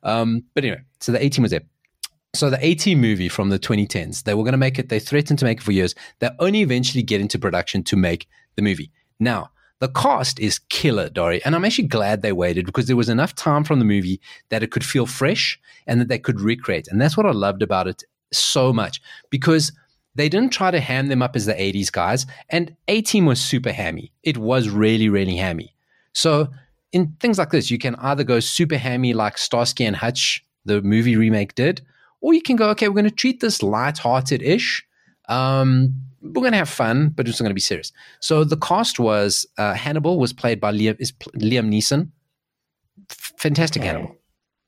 Um, but anyway, so the A team was there. So the A Team movie from the 2010s, they were going to make it. They threatened to make it for years. They only eventually get into production to make the movie. Now the cast is killer, Dori, and I'm actually glad they waited because there was enough time from the movie that it could feel fresh and that they could recreate. And that's what I loved about it so much because they didn't try to ham them up as the 80s guys. And A Team was super hammy. It was really, really hammy. So in things like this, you can either go super hammy like Starsky and Hutch, the movie remake did, or you can go, okay, we're going to treat this light-hearted ish. Um, we're going to have fun, but it's not going to be serious. So the cast was uh, Hannibal was played by Liam, is Liam Neeson. Fantastic. Hannibal.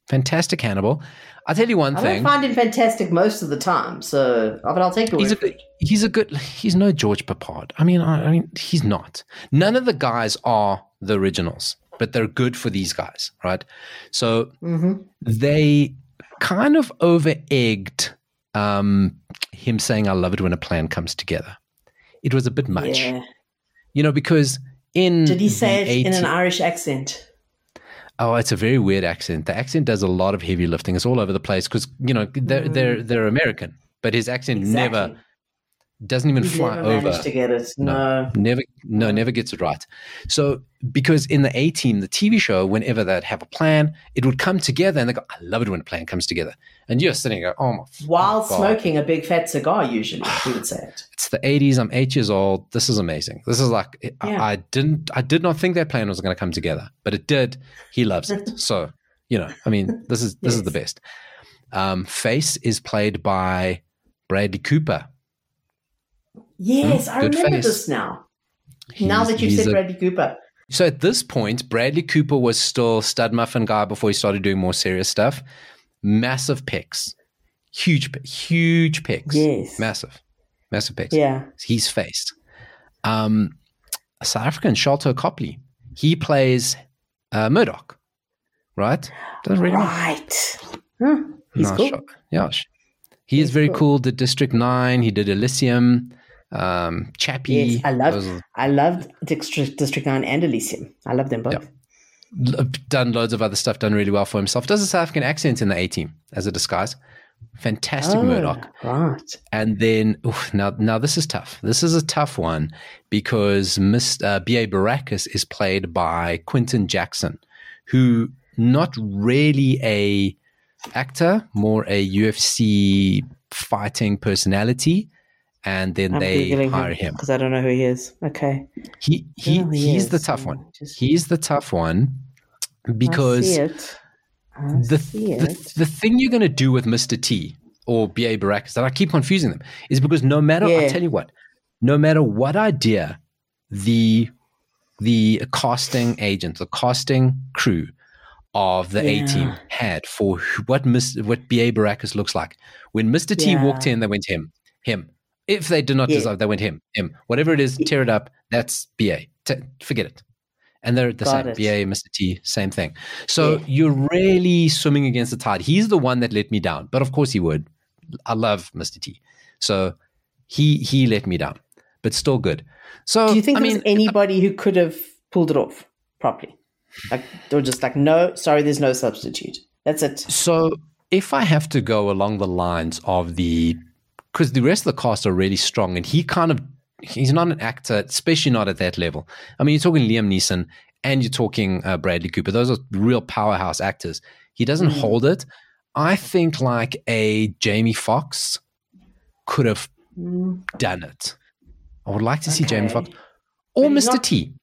Fantastic Hannibal. I'll tell you one I thing. don't find him fantastic most of the time, so but I'll take He's a good, he's a good he's no George Peppard. I mean, I, I mean, he's not. None of the guys are the originals, but they're good for these guys, right? So Mhm. they kind of over egged um, him saying, "I love it when a plan comes together." It was a bit much, Yeah. you know, because in Did he say the it in an Irish accent? Oh, it's a very weird accent. The accent does a lot of heavy lifting. It's all over the place because you know they're they're they're American, but his accent never Mm. Doesn't even He's fly never over. to get it. No. Never, no, never gets it right. So, because in the A Team, the TV show, whenever they'd have a plan, it would come together, and they go, "I love it when a plan comes together." And you're sitting there, "Oh my!" While God. smoking a big fat cigar, usually he would say it. It's the '80s. I'm eight years old. This is amazing. This is like I- Yeah. I, didn't, I did not think that plan was going to come together, but it did. He loves it. so, you know, I mean, this is this is the best. Um, Face is played by Bradley Cooper. Yes, I remember face. this now. now that you've said a- Bradley Cooper, So at this point, Bradley Cooper was still stud muffin guy before he started doing more serious stuff. Massive picks, huge, huge pecs, Yes. massive, massive picks. Yeah. He's faced. Um, South African Sharlto Copley. He plays uh, Murdock, right? Doesn't really. Right. Huh. He's No, cool. Shol- yeah, sh- he is very cool. cool. Did District Nine. He did Elysium. Um, Chappie. Yes, I loved are- I loved District District Nine and Elysium. I love them both. l- done loads of other stuff, done really well for himself. Does a South African accent in the A team as a disguise. Fantastic Oh, Murdock. Right. And then oof, now, now this is tough. This is a tough one because Miss uh, B.A. Baracus is played by Quinton Jackson, who not really a actor, more a UFC fighting personality. And then I'm they Googling hire him. because I don't know who he is. Okay. He he Oh, he he's the tough one. Just- He's the tough one because I. I the, the, the thing you're going to do with Mr. T or B.A. Baracus that I keep confusing them is because no matter, I Yeah. tell you what, no matter what idea the the casting agent, the casting crew of the A team had for what Miss, what B.A. Baracus looks like. When Mr. T Yeah. walked in, they went him, him. If they did not Yeah. deserve, they went him, him. Whatever it is, tear it up. That's B.A. T- forget it. And they're the Got same. it. BA, Mr. T, same thing. So Yeah. you're really swimming against the tide. He's the one that let me down, but of course he would. I love Mr. T. So he he let me down, but still good. So Do you think I there mean, was anybody who could have pulled it off properly? Like, or just like, no, sorry, there's no substitute. That's it. So if I have to go along the lines of the, because the rest of the cast are really strong, and he kind of, he's not an actor, especially not at that level. I mean, you're talking Liam Neeson and you're talking uh, Bradley Cooper. Those are real powerhouse actors. He doesn't Mhm. hold it. I think like a Jamie Foxx could have Mm, done it. I would like to see Jamie Foxx or But Mr. T.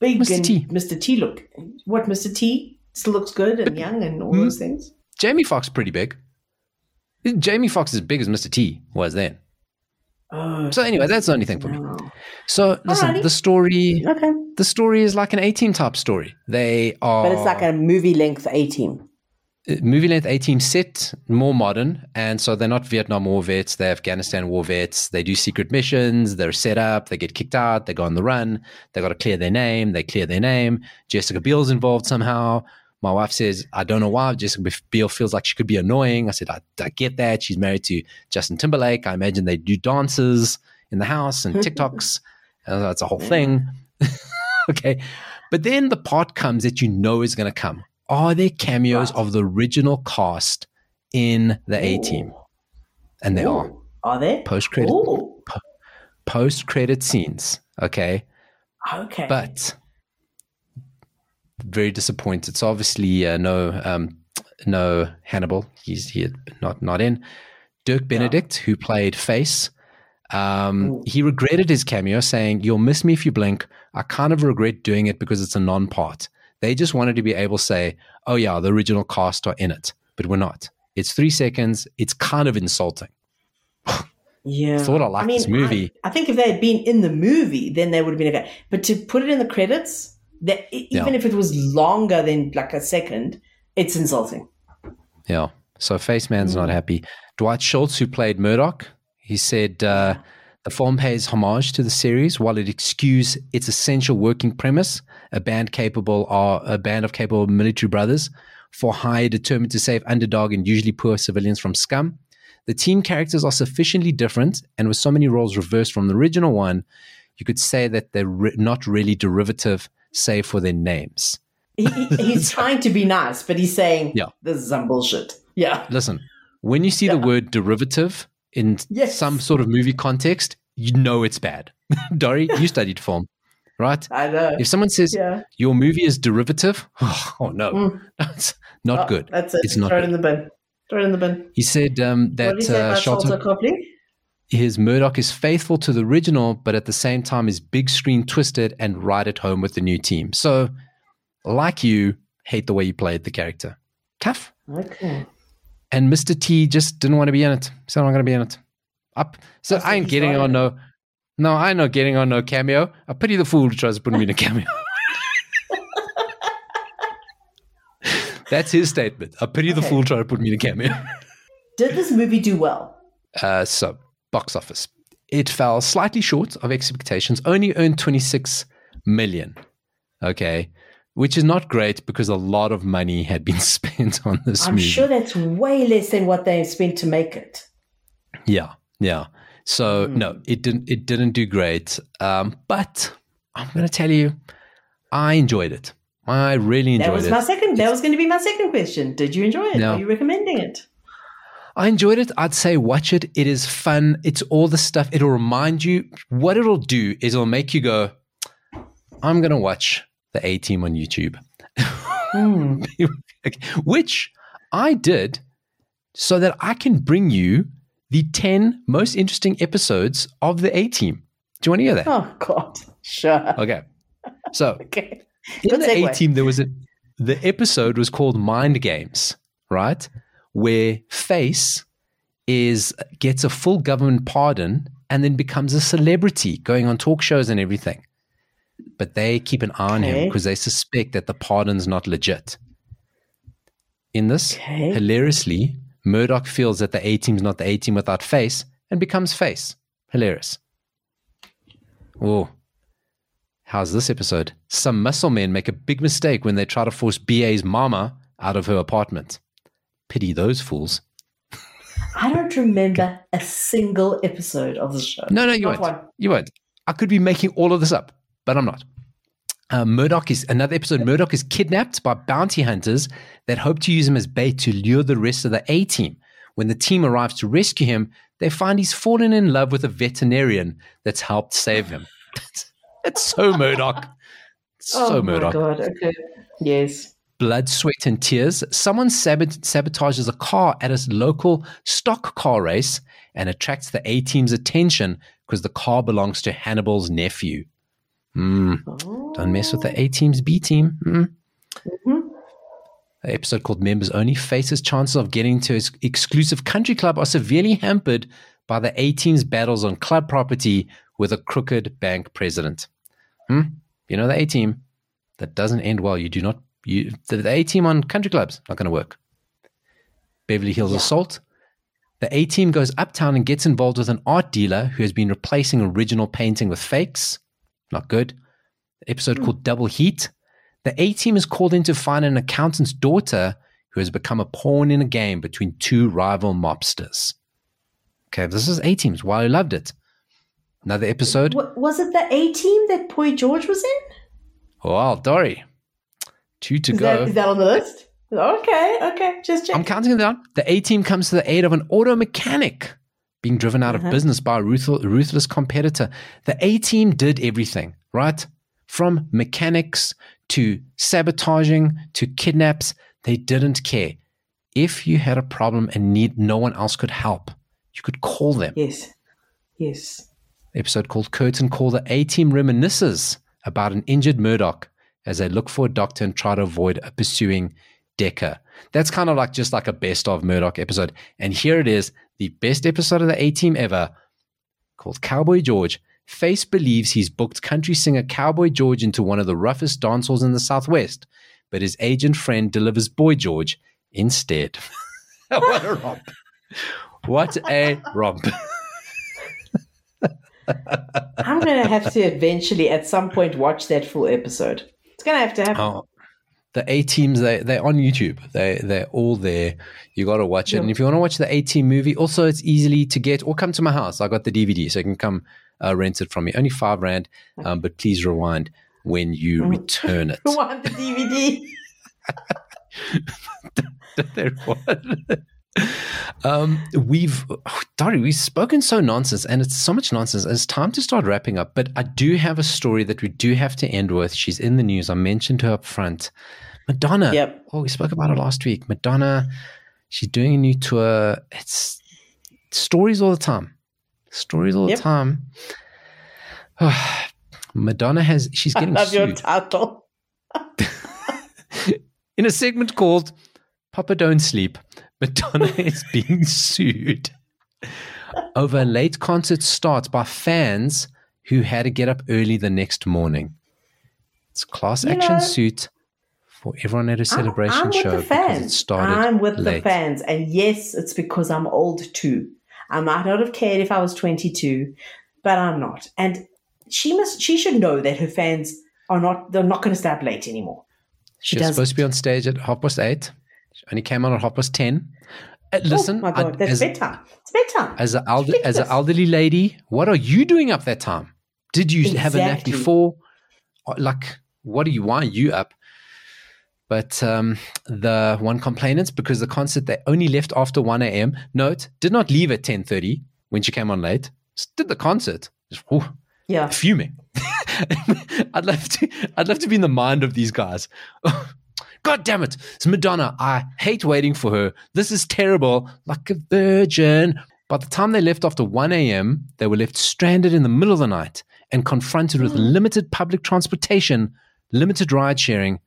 Big Mr. T. Mr. T look. What, Mr. T still looks good and young and all Hmm? those things? Jamie Foxx pretty big. Jamie Foxx is as big as Mr. T was then. Oh, So anyway, that's the only thing for me. So listen, Alrighty. the story Okay. the story is like an A Team type story. They are But it's like a movie length A Team. Uh, movie length A Team set, more modern, and so they're not Vietnam War vets, they're Afghanistan War vets. They do secret missions, they're set up, they get kicked out, they go on the run, they got to clear their name, they clear their name. Jessica Biel's involved somehow. My wife says, I don't know why Jessica Biel feels like she could be annoying. I said, I, I get that. She's married to Justin Timberlake. I imagine they do dances in the house and TikToks. and that's a whole thing. okay. But then the part comes that you know is going to come. Are there cameos Right. of the original cast in the A team? And they are Ooh. Are they? post credit post credit scenes. Okay. Okay. But very disappointed. So obviously uh, no um, no Hannibal. He's he not not in. Dirk Benedict, who played Face, um, he regretted his cameo, saying, "You'll miss me if you blink. I kind of regret doing it because it's a non-part. They just wanted to be able to say, oh yeah, the original cast are in it, but we're not. It's three seconds. It's kind of insulting. yeah. thought I liked this movie. I, I think if they had been in the movie, then they would have been okay. But to put it in the credits, that even Yeah. if it was longer than like a second, it's insulting. Yeah. So Face Man's not happy. Dwight Schultz, who played Murdock, he said uh, the film pays homage to the series while it excuses its essential working premise: a band capable or a band of capable military brothers for hire determined to save underdog and usually poor civilians from scum. The team characters are sufficiently different, and with so many roles reversed from the original one, you could say that they're re- not really derivative, save for their names. He, he- he's trying to be nice, but he's saying, Yeah. this is some bullshit. Yeah. Listen, when you see the word derivative in Yes. some sort of movie context, you know it's bad. Dori, you studied film, right? I know. If someone says yeah. your movie is derivative, oh, no, Mm. that's not Oh, good. That's it. It's not Throw it good. in the bin. Throw it in the bin. He said um, what did that he say uh, about Sharlto Copley? his Murdock is faithful to the original, but at the same time is big screen twisted and right at home with the new team. So, like you, hate the way you played the character. Tough. Okay. And Mr. T just didn't want to be in it. So I'm not going to be in it. Up. So I, I ain't getting on no. No, I ain't not getting on no cameo. I pity the fool who tries to put me in a cameo. That's his statement. I pity okay. the fool trying to put me in a cameo. Did this movie do well? Uh, so box office. It fell slightly short of expectations, only earned 26 million. Okay. Which is not great because a lot of money had been spent on this I'm movie. sure that's way less than what they spent to make it. Yeah, yeah. So Hmm. no, it didn't. It didn't do great. Um, but I'm going to tell you, I enjoyed it. I really enjoyed it. That was it. my second. That was going to be my second question. Did you enjoy it? No. Are you recommending it? I enjoyed it. I'd say watch it. It is fun. It's all the stuff. It'll remind you. What it'll do is it'll make you go, "I'm going to watch the A Team on YouTube," Hmm. which I did so that I can bring you the ten most interesting episodes of the A Team. Do you want to hear that? Oh God. Sure. Okay. So Okay. in Good the segue. A team, there was a the episode was called Mind Games, right? Where Face is gets a full government pardon and then becomes a celebrity, going on talk shows and everything. But they keep an eye on him because they suspect that the pardon's not legit. In this, Okay. hilariously, Murdock feels that the A team's not the A team without Face and becomes Face. Hilarious. Oh, How's this episode? Some muscle men make a big mistake when they try to force BA's mama out of her apartment. Pity those fools. I don't remember a single episode of the show. No, no, you Not won't. one. You won't. I could be making all of this up, but I'm not. Uh, Murdock is another episode. Murdock is kidnapped by bounty hunters that hope to use him as bait to lure the rest of the A team. When the team arrives to rescue him, they find he's fallen in love with a veterinarian that's helped save him. it's so Murdock. So oh Murdock. my God. Okay. Yes. Blood, sweat, and tears, someone sabot- sabotages a car at a local stock car race and attracts the A team's attention because the car belongs to Hannibal's nephew. Hmm. Oh. Don't mess with the A team's B team. Hmm. Mhm. The episode called Members Only faces chances of getting to his exclusive country club are severely hampered by the A team's battles on club property with a crooked bank president. Hmm? You know the A team that doesn't end well. You do not you the, the A team on country clubs not going to work. Beverly Hills Yeah. assault. The A team goes uptown and gets involved with an art dealer who has been replacing original painting with fakes. Not good. episode hmm. called Double Heat. The A team is called in to find an accountant's daughter who has become a pawn in a game between two rival mobsters. Okay, this is A teams. Why I loved it. Another episode. Wa- was it the A team that Boy George was in? Wow, Dori. Two to Is go. that, is that on the list? Okay, okay. Just check. I'm counting them down. The A team comes to the aid of an auto mechanic being driven out Uh-huh. of business by a ruthful, ruthless competitor. The A team did everything, right? From mechanics to sabotaging to kidnaps, they didn't care. If you had a problem and need no one else could help, you could call them. yes. Yes. episode called Curtain Call, the A team reminisces about an injured Murdock as they look for a doctor and try to avoid a pursuing Decker. That's kind of like just like a best of Murdock episode. And here it is, the best episode of the A team ever, called Cowboy George. Face believes he's booked country singer Cowboy George into one of the roughest dance halls in the Southwest, but his agent friend delivers Boy George instead. what a romp. What a romp. I'm going to have to eventually, at some point, watch that full episode. It's to have to happen. Oh, the A teams they they're on YouTube. They they're all there. You got to watch it. And if you want to watch the A team movie, also it's easily to get. Or come to my house. I got the DVD, so you can come uh, rent it from me. Only five rand, um, but please rewind when you return it. Want the DVD? There was. um, we've, oh, Dori, we've spoken so nonsense, and it's so much nonsense. It's time to start wrapping up. But I do have a story that we do have to end with. She's in the news. I mentioned her up front. Madonna. Yep. Oh, we spoke about her last week. Madonna. She's doing a new tour. It's stories all the time. Stories all Yep. the time. Oh, Madonna has. She's I getting love your title. in a segment called Papa Don't Sleep, Madonna is being sued over a late concert start by fans who had to get up early the next morning. It's class You action know- suit for everyone at a celebration I'm, I'm show with the because it started I'm with the fans, and yes, it's because I'm old too. I might not have cared if I was 22, but I'm not. And she must. She should know that her fans are not. They're not going to stay up late anymore. She She was does. supposed to be on stage at half past eight. She only came on at half past ten. Uh, listen, oh my I- god, that's as, bedtime. It's better. as an elder, as an elderly lady, what are you doing up that time? Did you have a nap before? Like, what are you? Why are you up? But um, the one complainant because the concert they only left after one a.m. Note did not leave at ten thirty when she came on late. Just did the concert. Just, whew, yeah. fuming. I'd love to. I'd love to be in the mind of these guys. God damn it! It's Madonna. I hate waiting for her. This is terrible. Like a virgin. By the time they left after 1 a.m., they were left stranded in the middle of the night and confronted with mm. limited public transportation, limited ride sharing,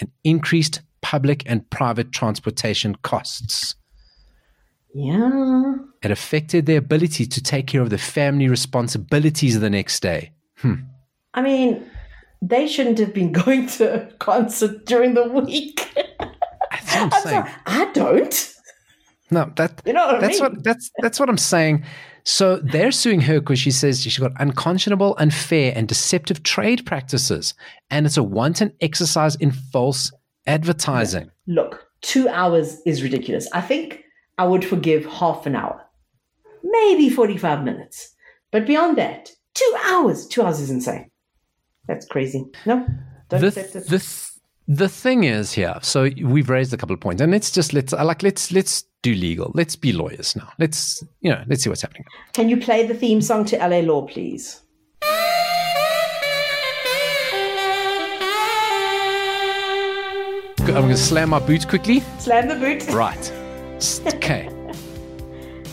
and increased public and private transportation costs. Yeah. It affected their ability to take care of the family responsibilities the next day. Hmm. I mean, they shouldn't have been going to a concert during the week. That's what I'm saying. sorry, I don't. No, that You know what I mean? what that's that's what I'm saying. So they're suing her because she says she's got unconscionable, unfair, and deceptive trade practices, and it's a wanton exercise in false advertising. Look, two hours is ridiculous. I think I would forgive half an hour, maybe 45 minutes. But beyond that, two hours. Two hours is insane. That's crazy. No, don't The accept it. the the thing is here. So we've raised a couple of points, and let's just let's uh, like let's let's do legal. Let's be lawyers now. Let's you know let's see what's happening. Can you play the theme song to LA Law, please? I'm going to slam my boots quickly. Slam the boot. Right. Okay.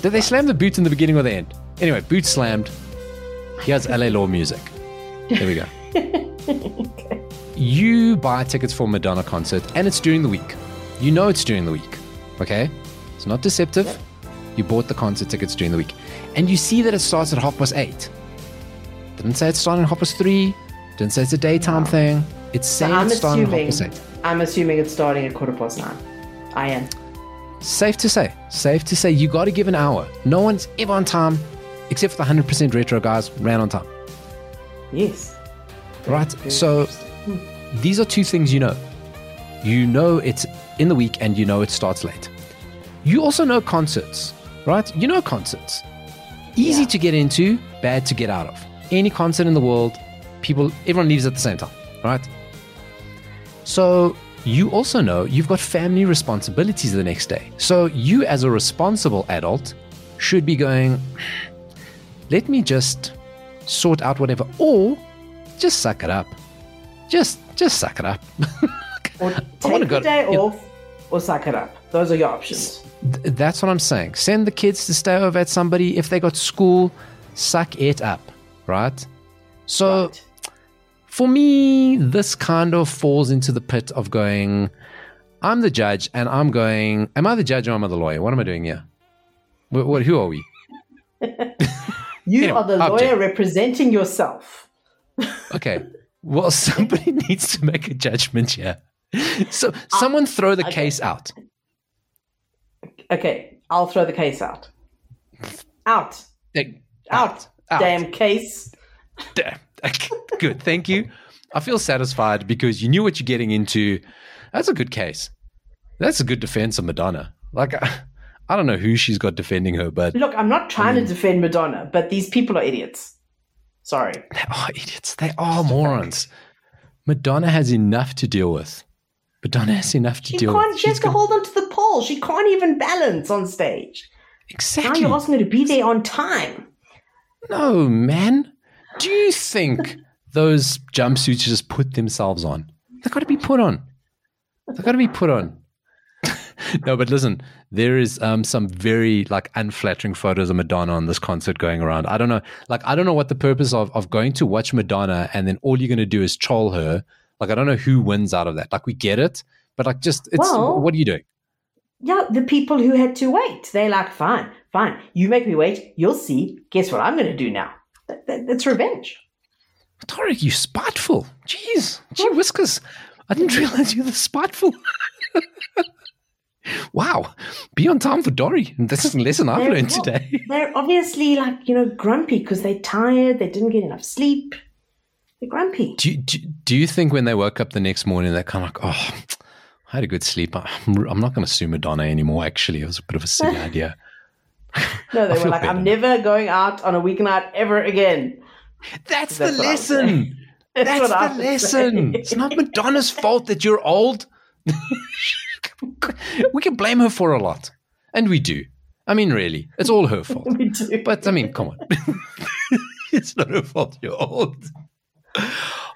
Did they slam the boot in the beginning or the end? Anyway, boot slammed. Here's LA Law music. There we go. You buy tickets for Madonna concert and it's during the week. You know it's during the week. Okay? It's not deceptive. You bought the concert tickets during the week. And you see that it starts at half past eight. Didn't say it's starting at half past three. Didn't say it's a daytime thing. It's saying it's starting at half past eight. I'm assuming it's starting at quarter past nine. I am. Safe to say, safe to say, you got to give an hour. No one's ever on time, except for the 100% retro guys, ran on time. Yes. Right? So these are two things you know. You know it's in the week and you know it starts late. You also know concerts, right? You know concerts. Easy Yeah. to get into, bad to get out of. Any concert in the world, people, everyone leaves at the same time, right? So you also know you've got family responsibilities the next day. So you, as a responsible adult, should be going, hmm, let me just sort out whatever, or just suck it up. Just, just suck it up. Or take the go- day you know- off or suck it up. Those are your options. Th- That's what I'm saying. Send the kids to stay over at somebody. If they got school, suck it up, right? So Right. for me, this kind of falls into the pit of going, I'm the judge, and I'm going, am I the judge or am I the lawyer? What am I doing here? What, what who are we? You Anyway, are the object. lawyer representing yourself. Okay. Well, somebody needs to make a judgment here. So someone throw the case out. Okay, I'll throw the case out. Out. Like, Out. Out. Damn case. Damn. good. Thank you. I feel satisfied because you knew what you're getting into. That's a good case. That's a good defense of Madonna. Like, I, I don't know who she's got defending her, but Look, I'm not trying to mm. defend Madonna, but these people are idiots. Sorry. they are idiots. They are morons. Madonna has enough to deal with. Madonna has enough to She deal can't. with. She has to hold onto the pole. She can't even balance on stage. Exactly. Now you're asking her to be there on time. No, man. Do you think those jumpsuits just put themselves on? They've got to be put on. They've got to be put on. no, but listen, there is um, some very like unflattering photos of Madonna on this concert going around. I don't know, like I don't know what the purpose of of going to watch Madonna and then all you're going to do is troll her. Like I don't know who wins out of that. Like we get it, but like just it's Well- what are you doing? Yeah, the people who had to wait. They're like, fine, fine. You make me wait. You'll see. Guess what I'm going to do now? That, that, that's revenge. Dori, you spiteful. Jeez. Gee whiskers. I didn't realize you were the spiteful. wow. Be on time for Dori. This is a lesson I've learned well, today. They're obviously like, you know, grumpy because they're tired, they didn't get enough sleep. They're grumpy. Do you, do, do you think when they woke up the next morning, they're kind of like, oh, I had a good sleep. I'm, I'm not going to sue Madonna anymore, actually. It was a bit of a silly idea. No, they were like, better I'm never going out on a weeknight ever again. That's, That's the lesson. That's That's the lesson. say. It's not Madonna's fault that you're old. we can blame her for a lot. And we do. I mean, really, it's all her fault. We do. But I mean, come on. it's not her fault you're old.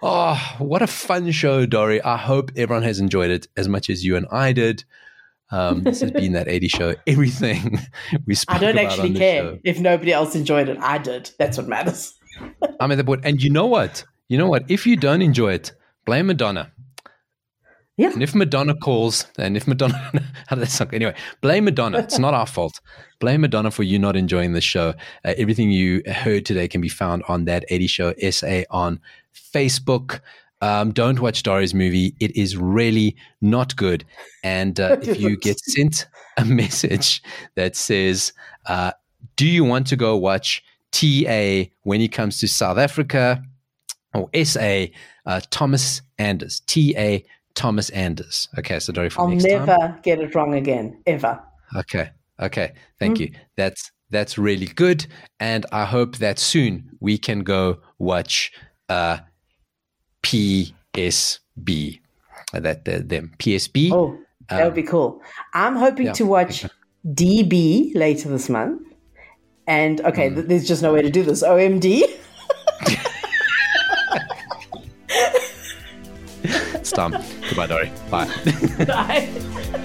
Oh, what a fun show, Dori. I hope everyone has enjoyed it as much as you and I did. Um, this has been that 80 show. Everything we spoke about. I don't actually care show. if nobody else enjoyed it. I did. That's what matters. I'm at the board. And you know what? You know what? If you don't enjoy it, blame Madonna. Yeah. And if Madonna calls, and if Madonna, how did that sound? Anyway, blame Madonna. It's not our fault. Blame Madonna for you not enjoying the show. Uh, everything you heard today can be found on that 80 Show SA on Facebook. Um, don't watch Dori's movie. It is really not good. And uh, if you get sent a message that says, uh, Do you want to go watch TA when he comes to South Africa or SA? Uh, Thomas Anders. TA Thomas Anders. Okay, so Dori, for I'll never time. get it wrong again, ever. Okay. Okay. Thank you. That's that's really good. And I hope that soon we can go watch uh PSB. Uh, That the them. PSB. Oh, that would be cool. I'm hoping yeah, to watch DB later this month. And okay, th- there's just no way to do this. OMD. It's time. Goodbye, Dori. Bye. Bye.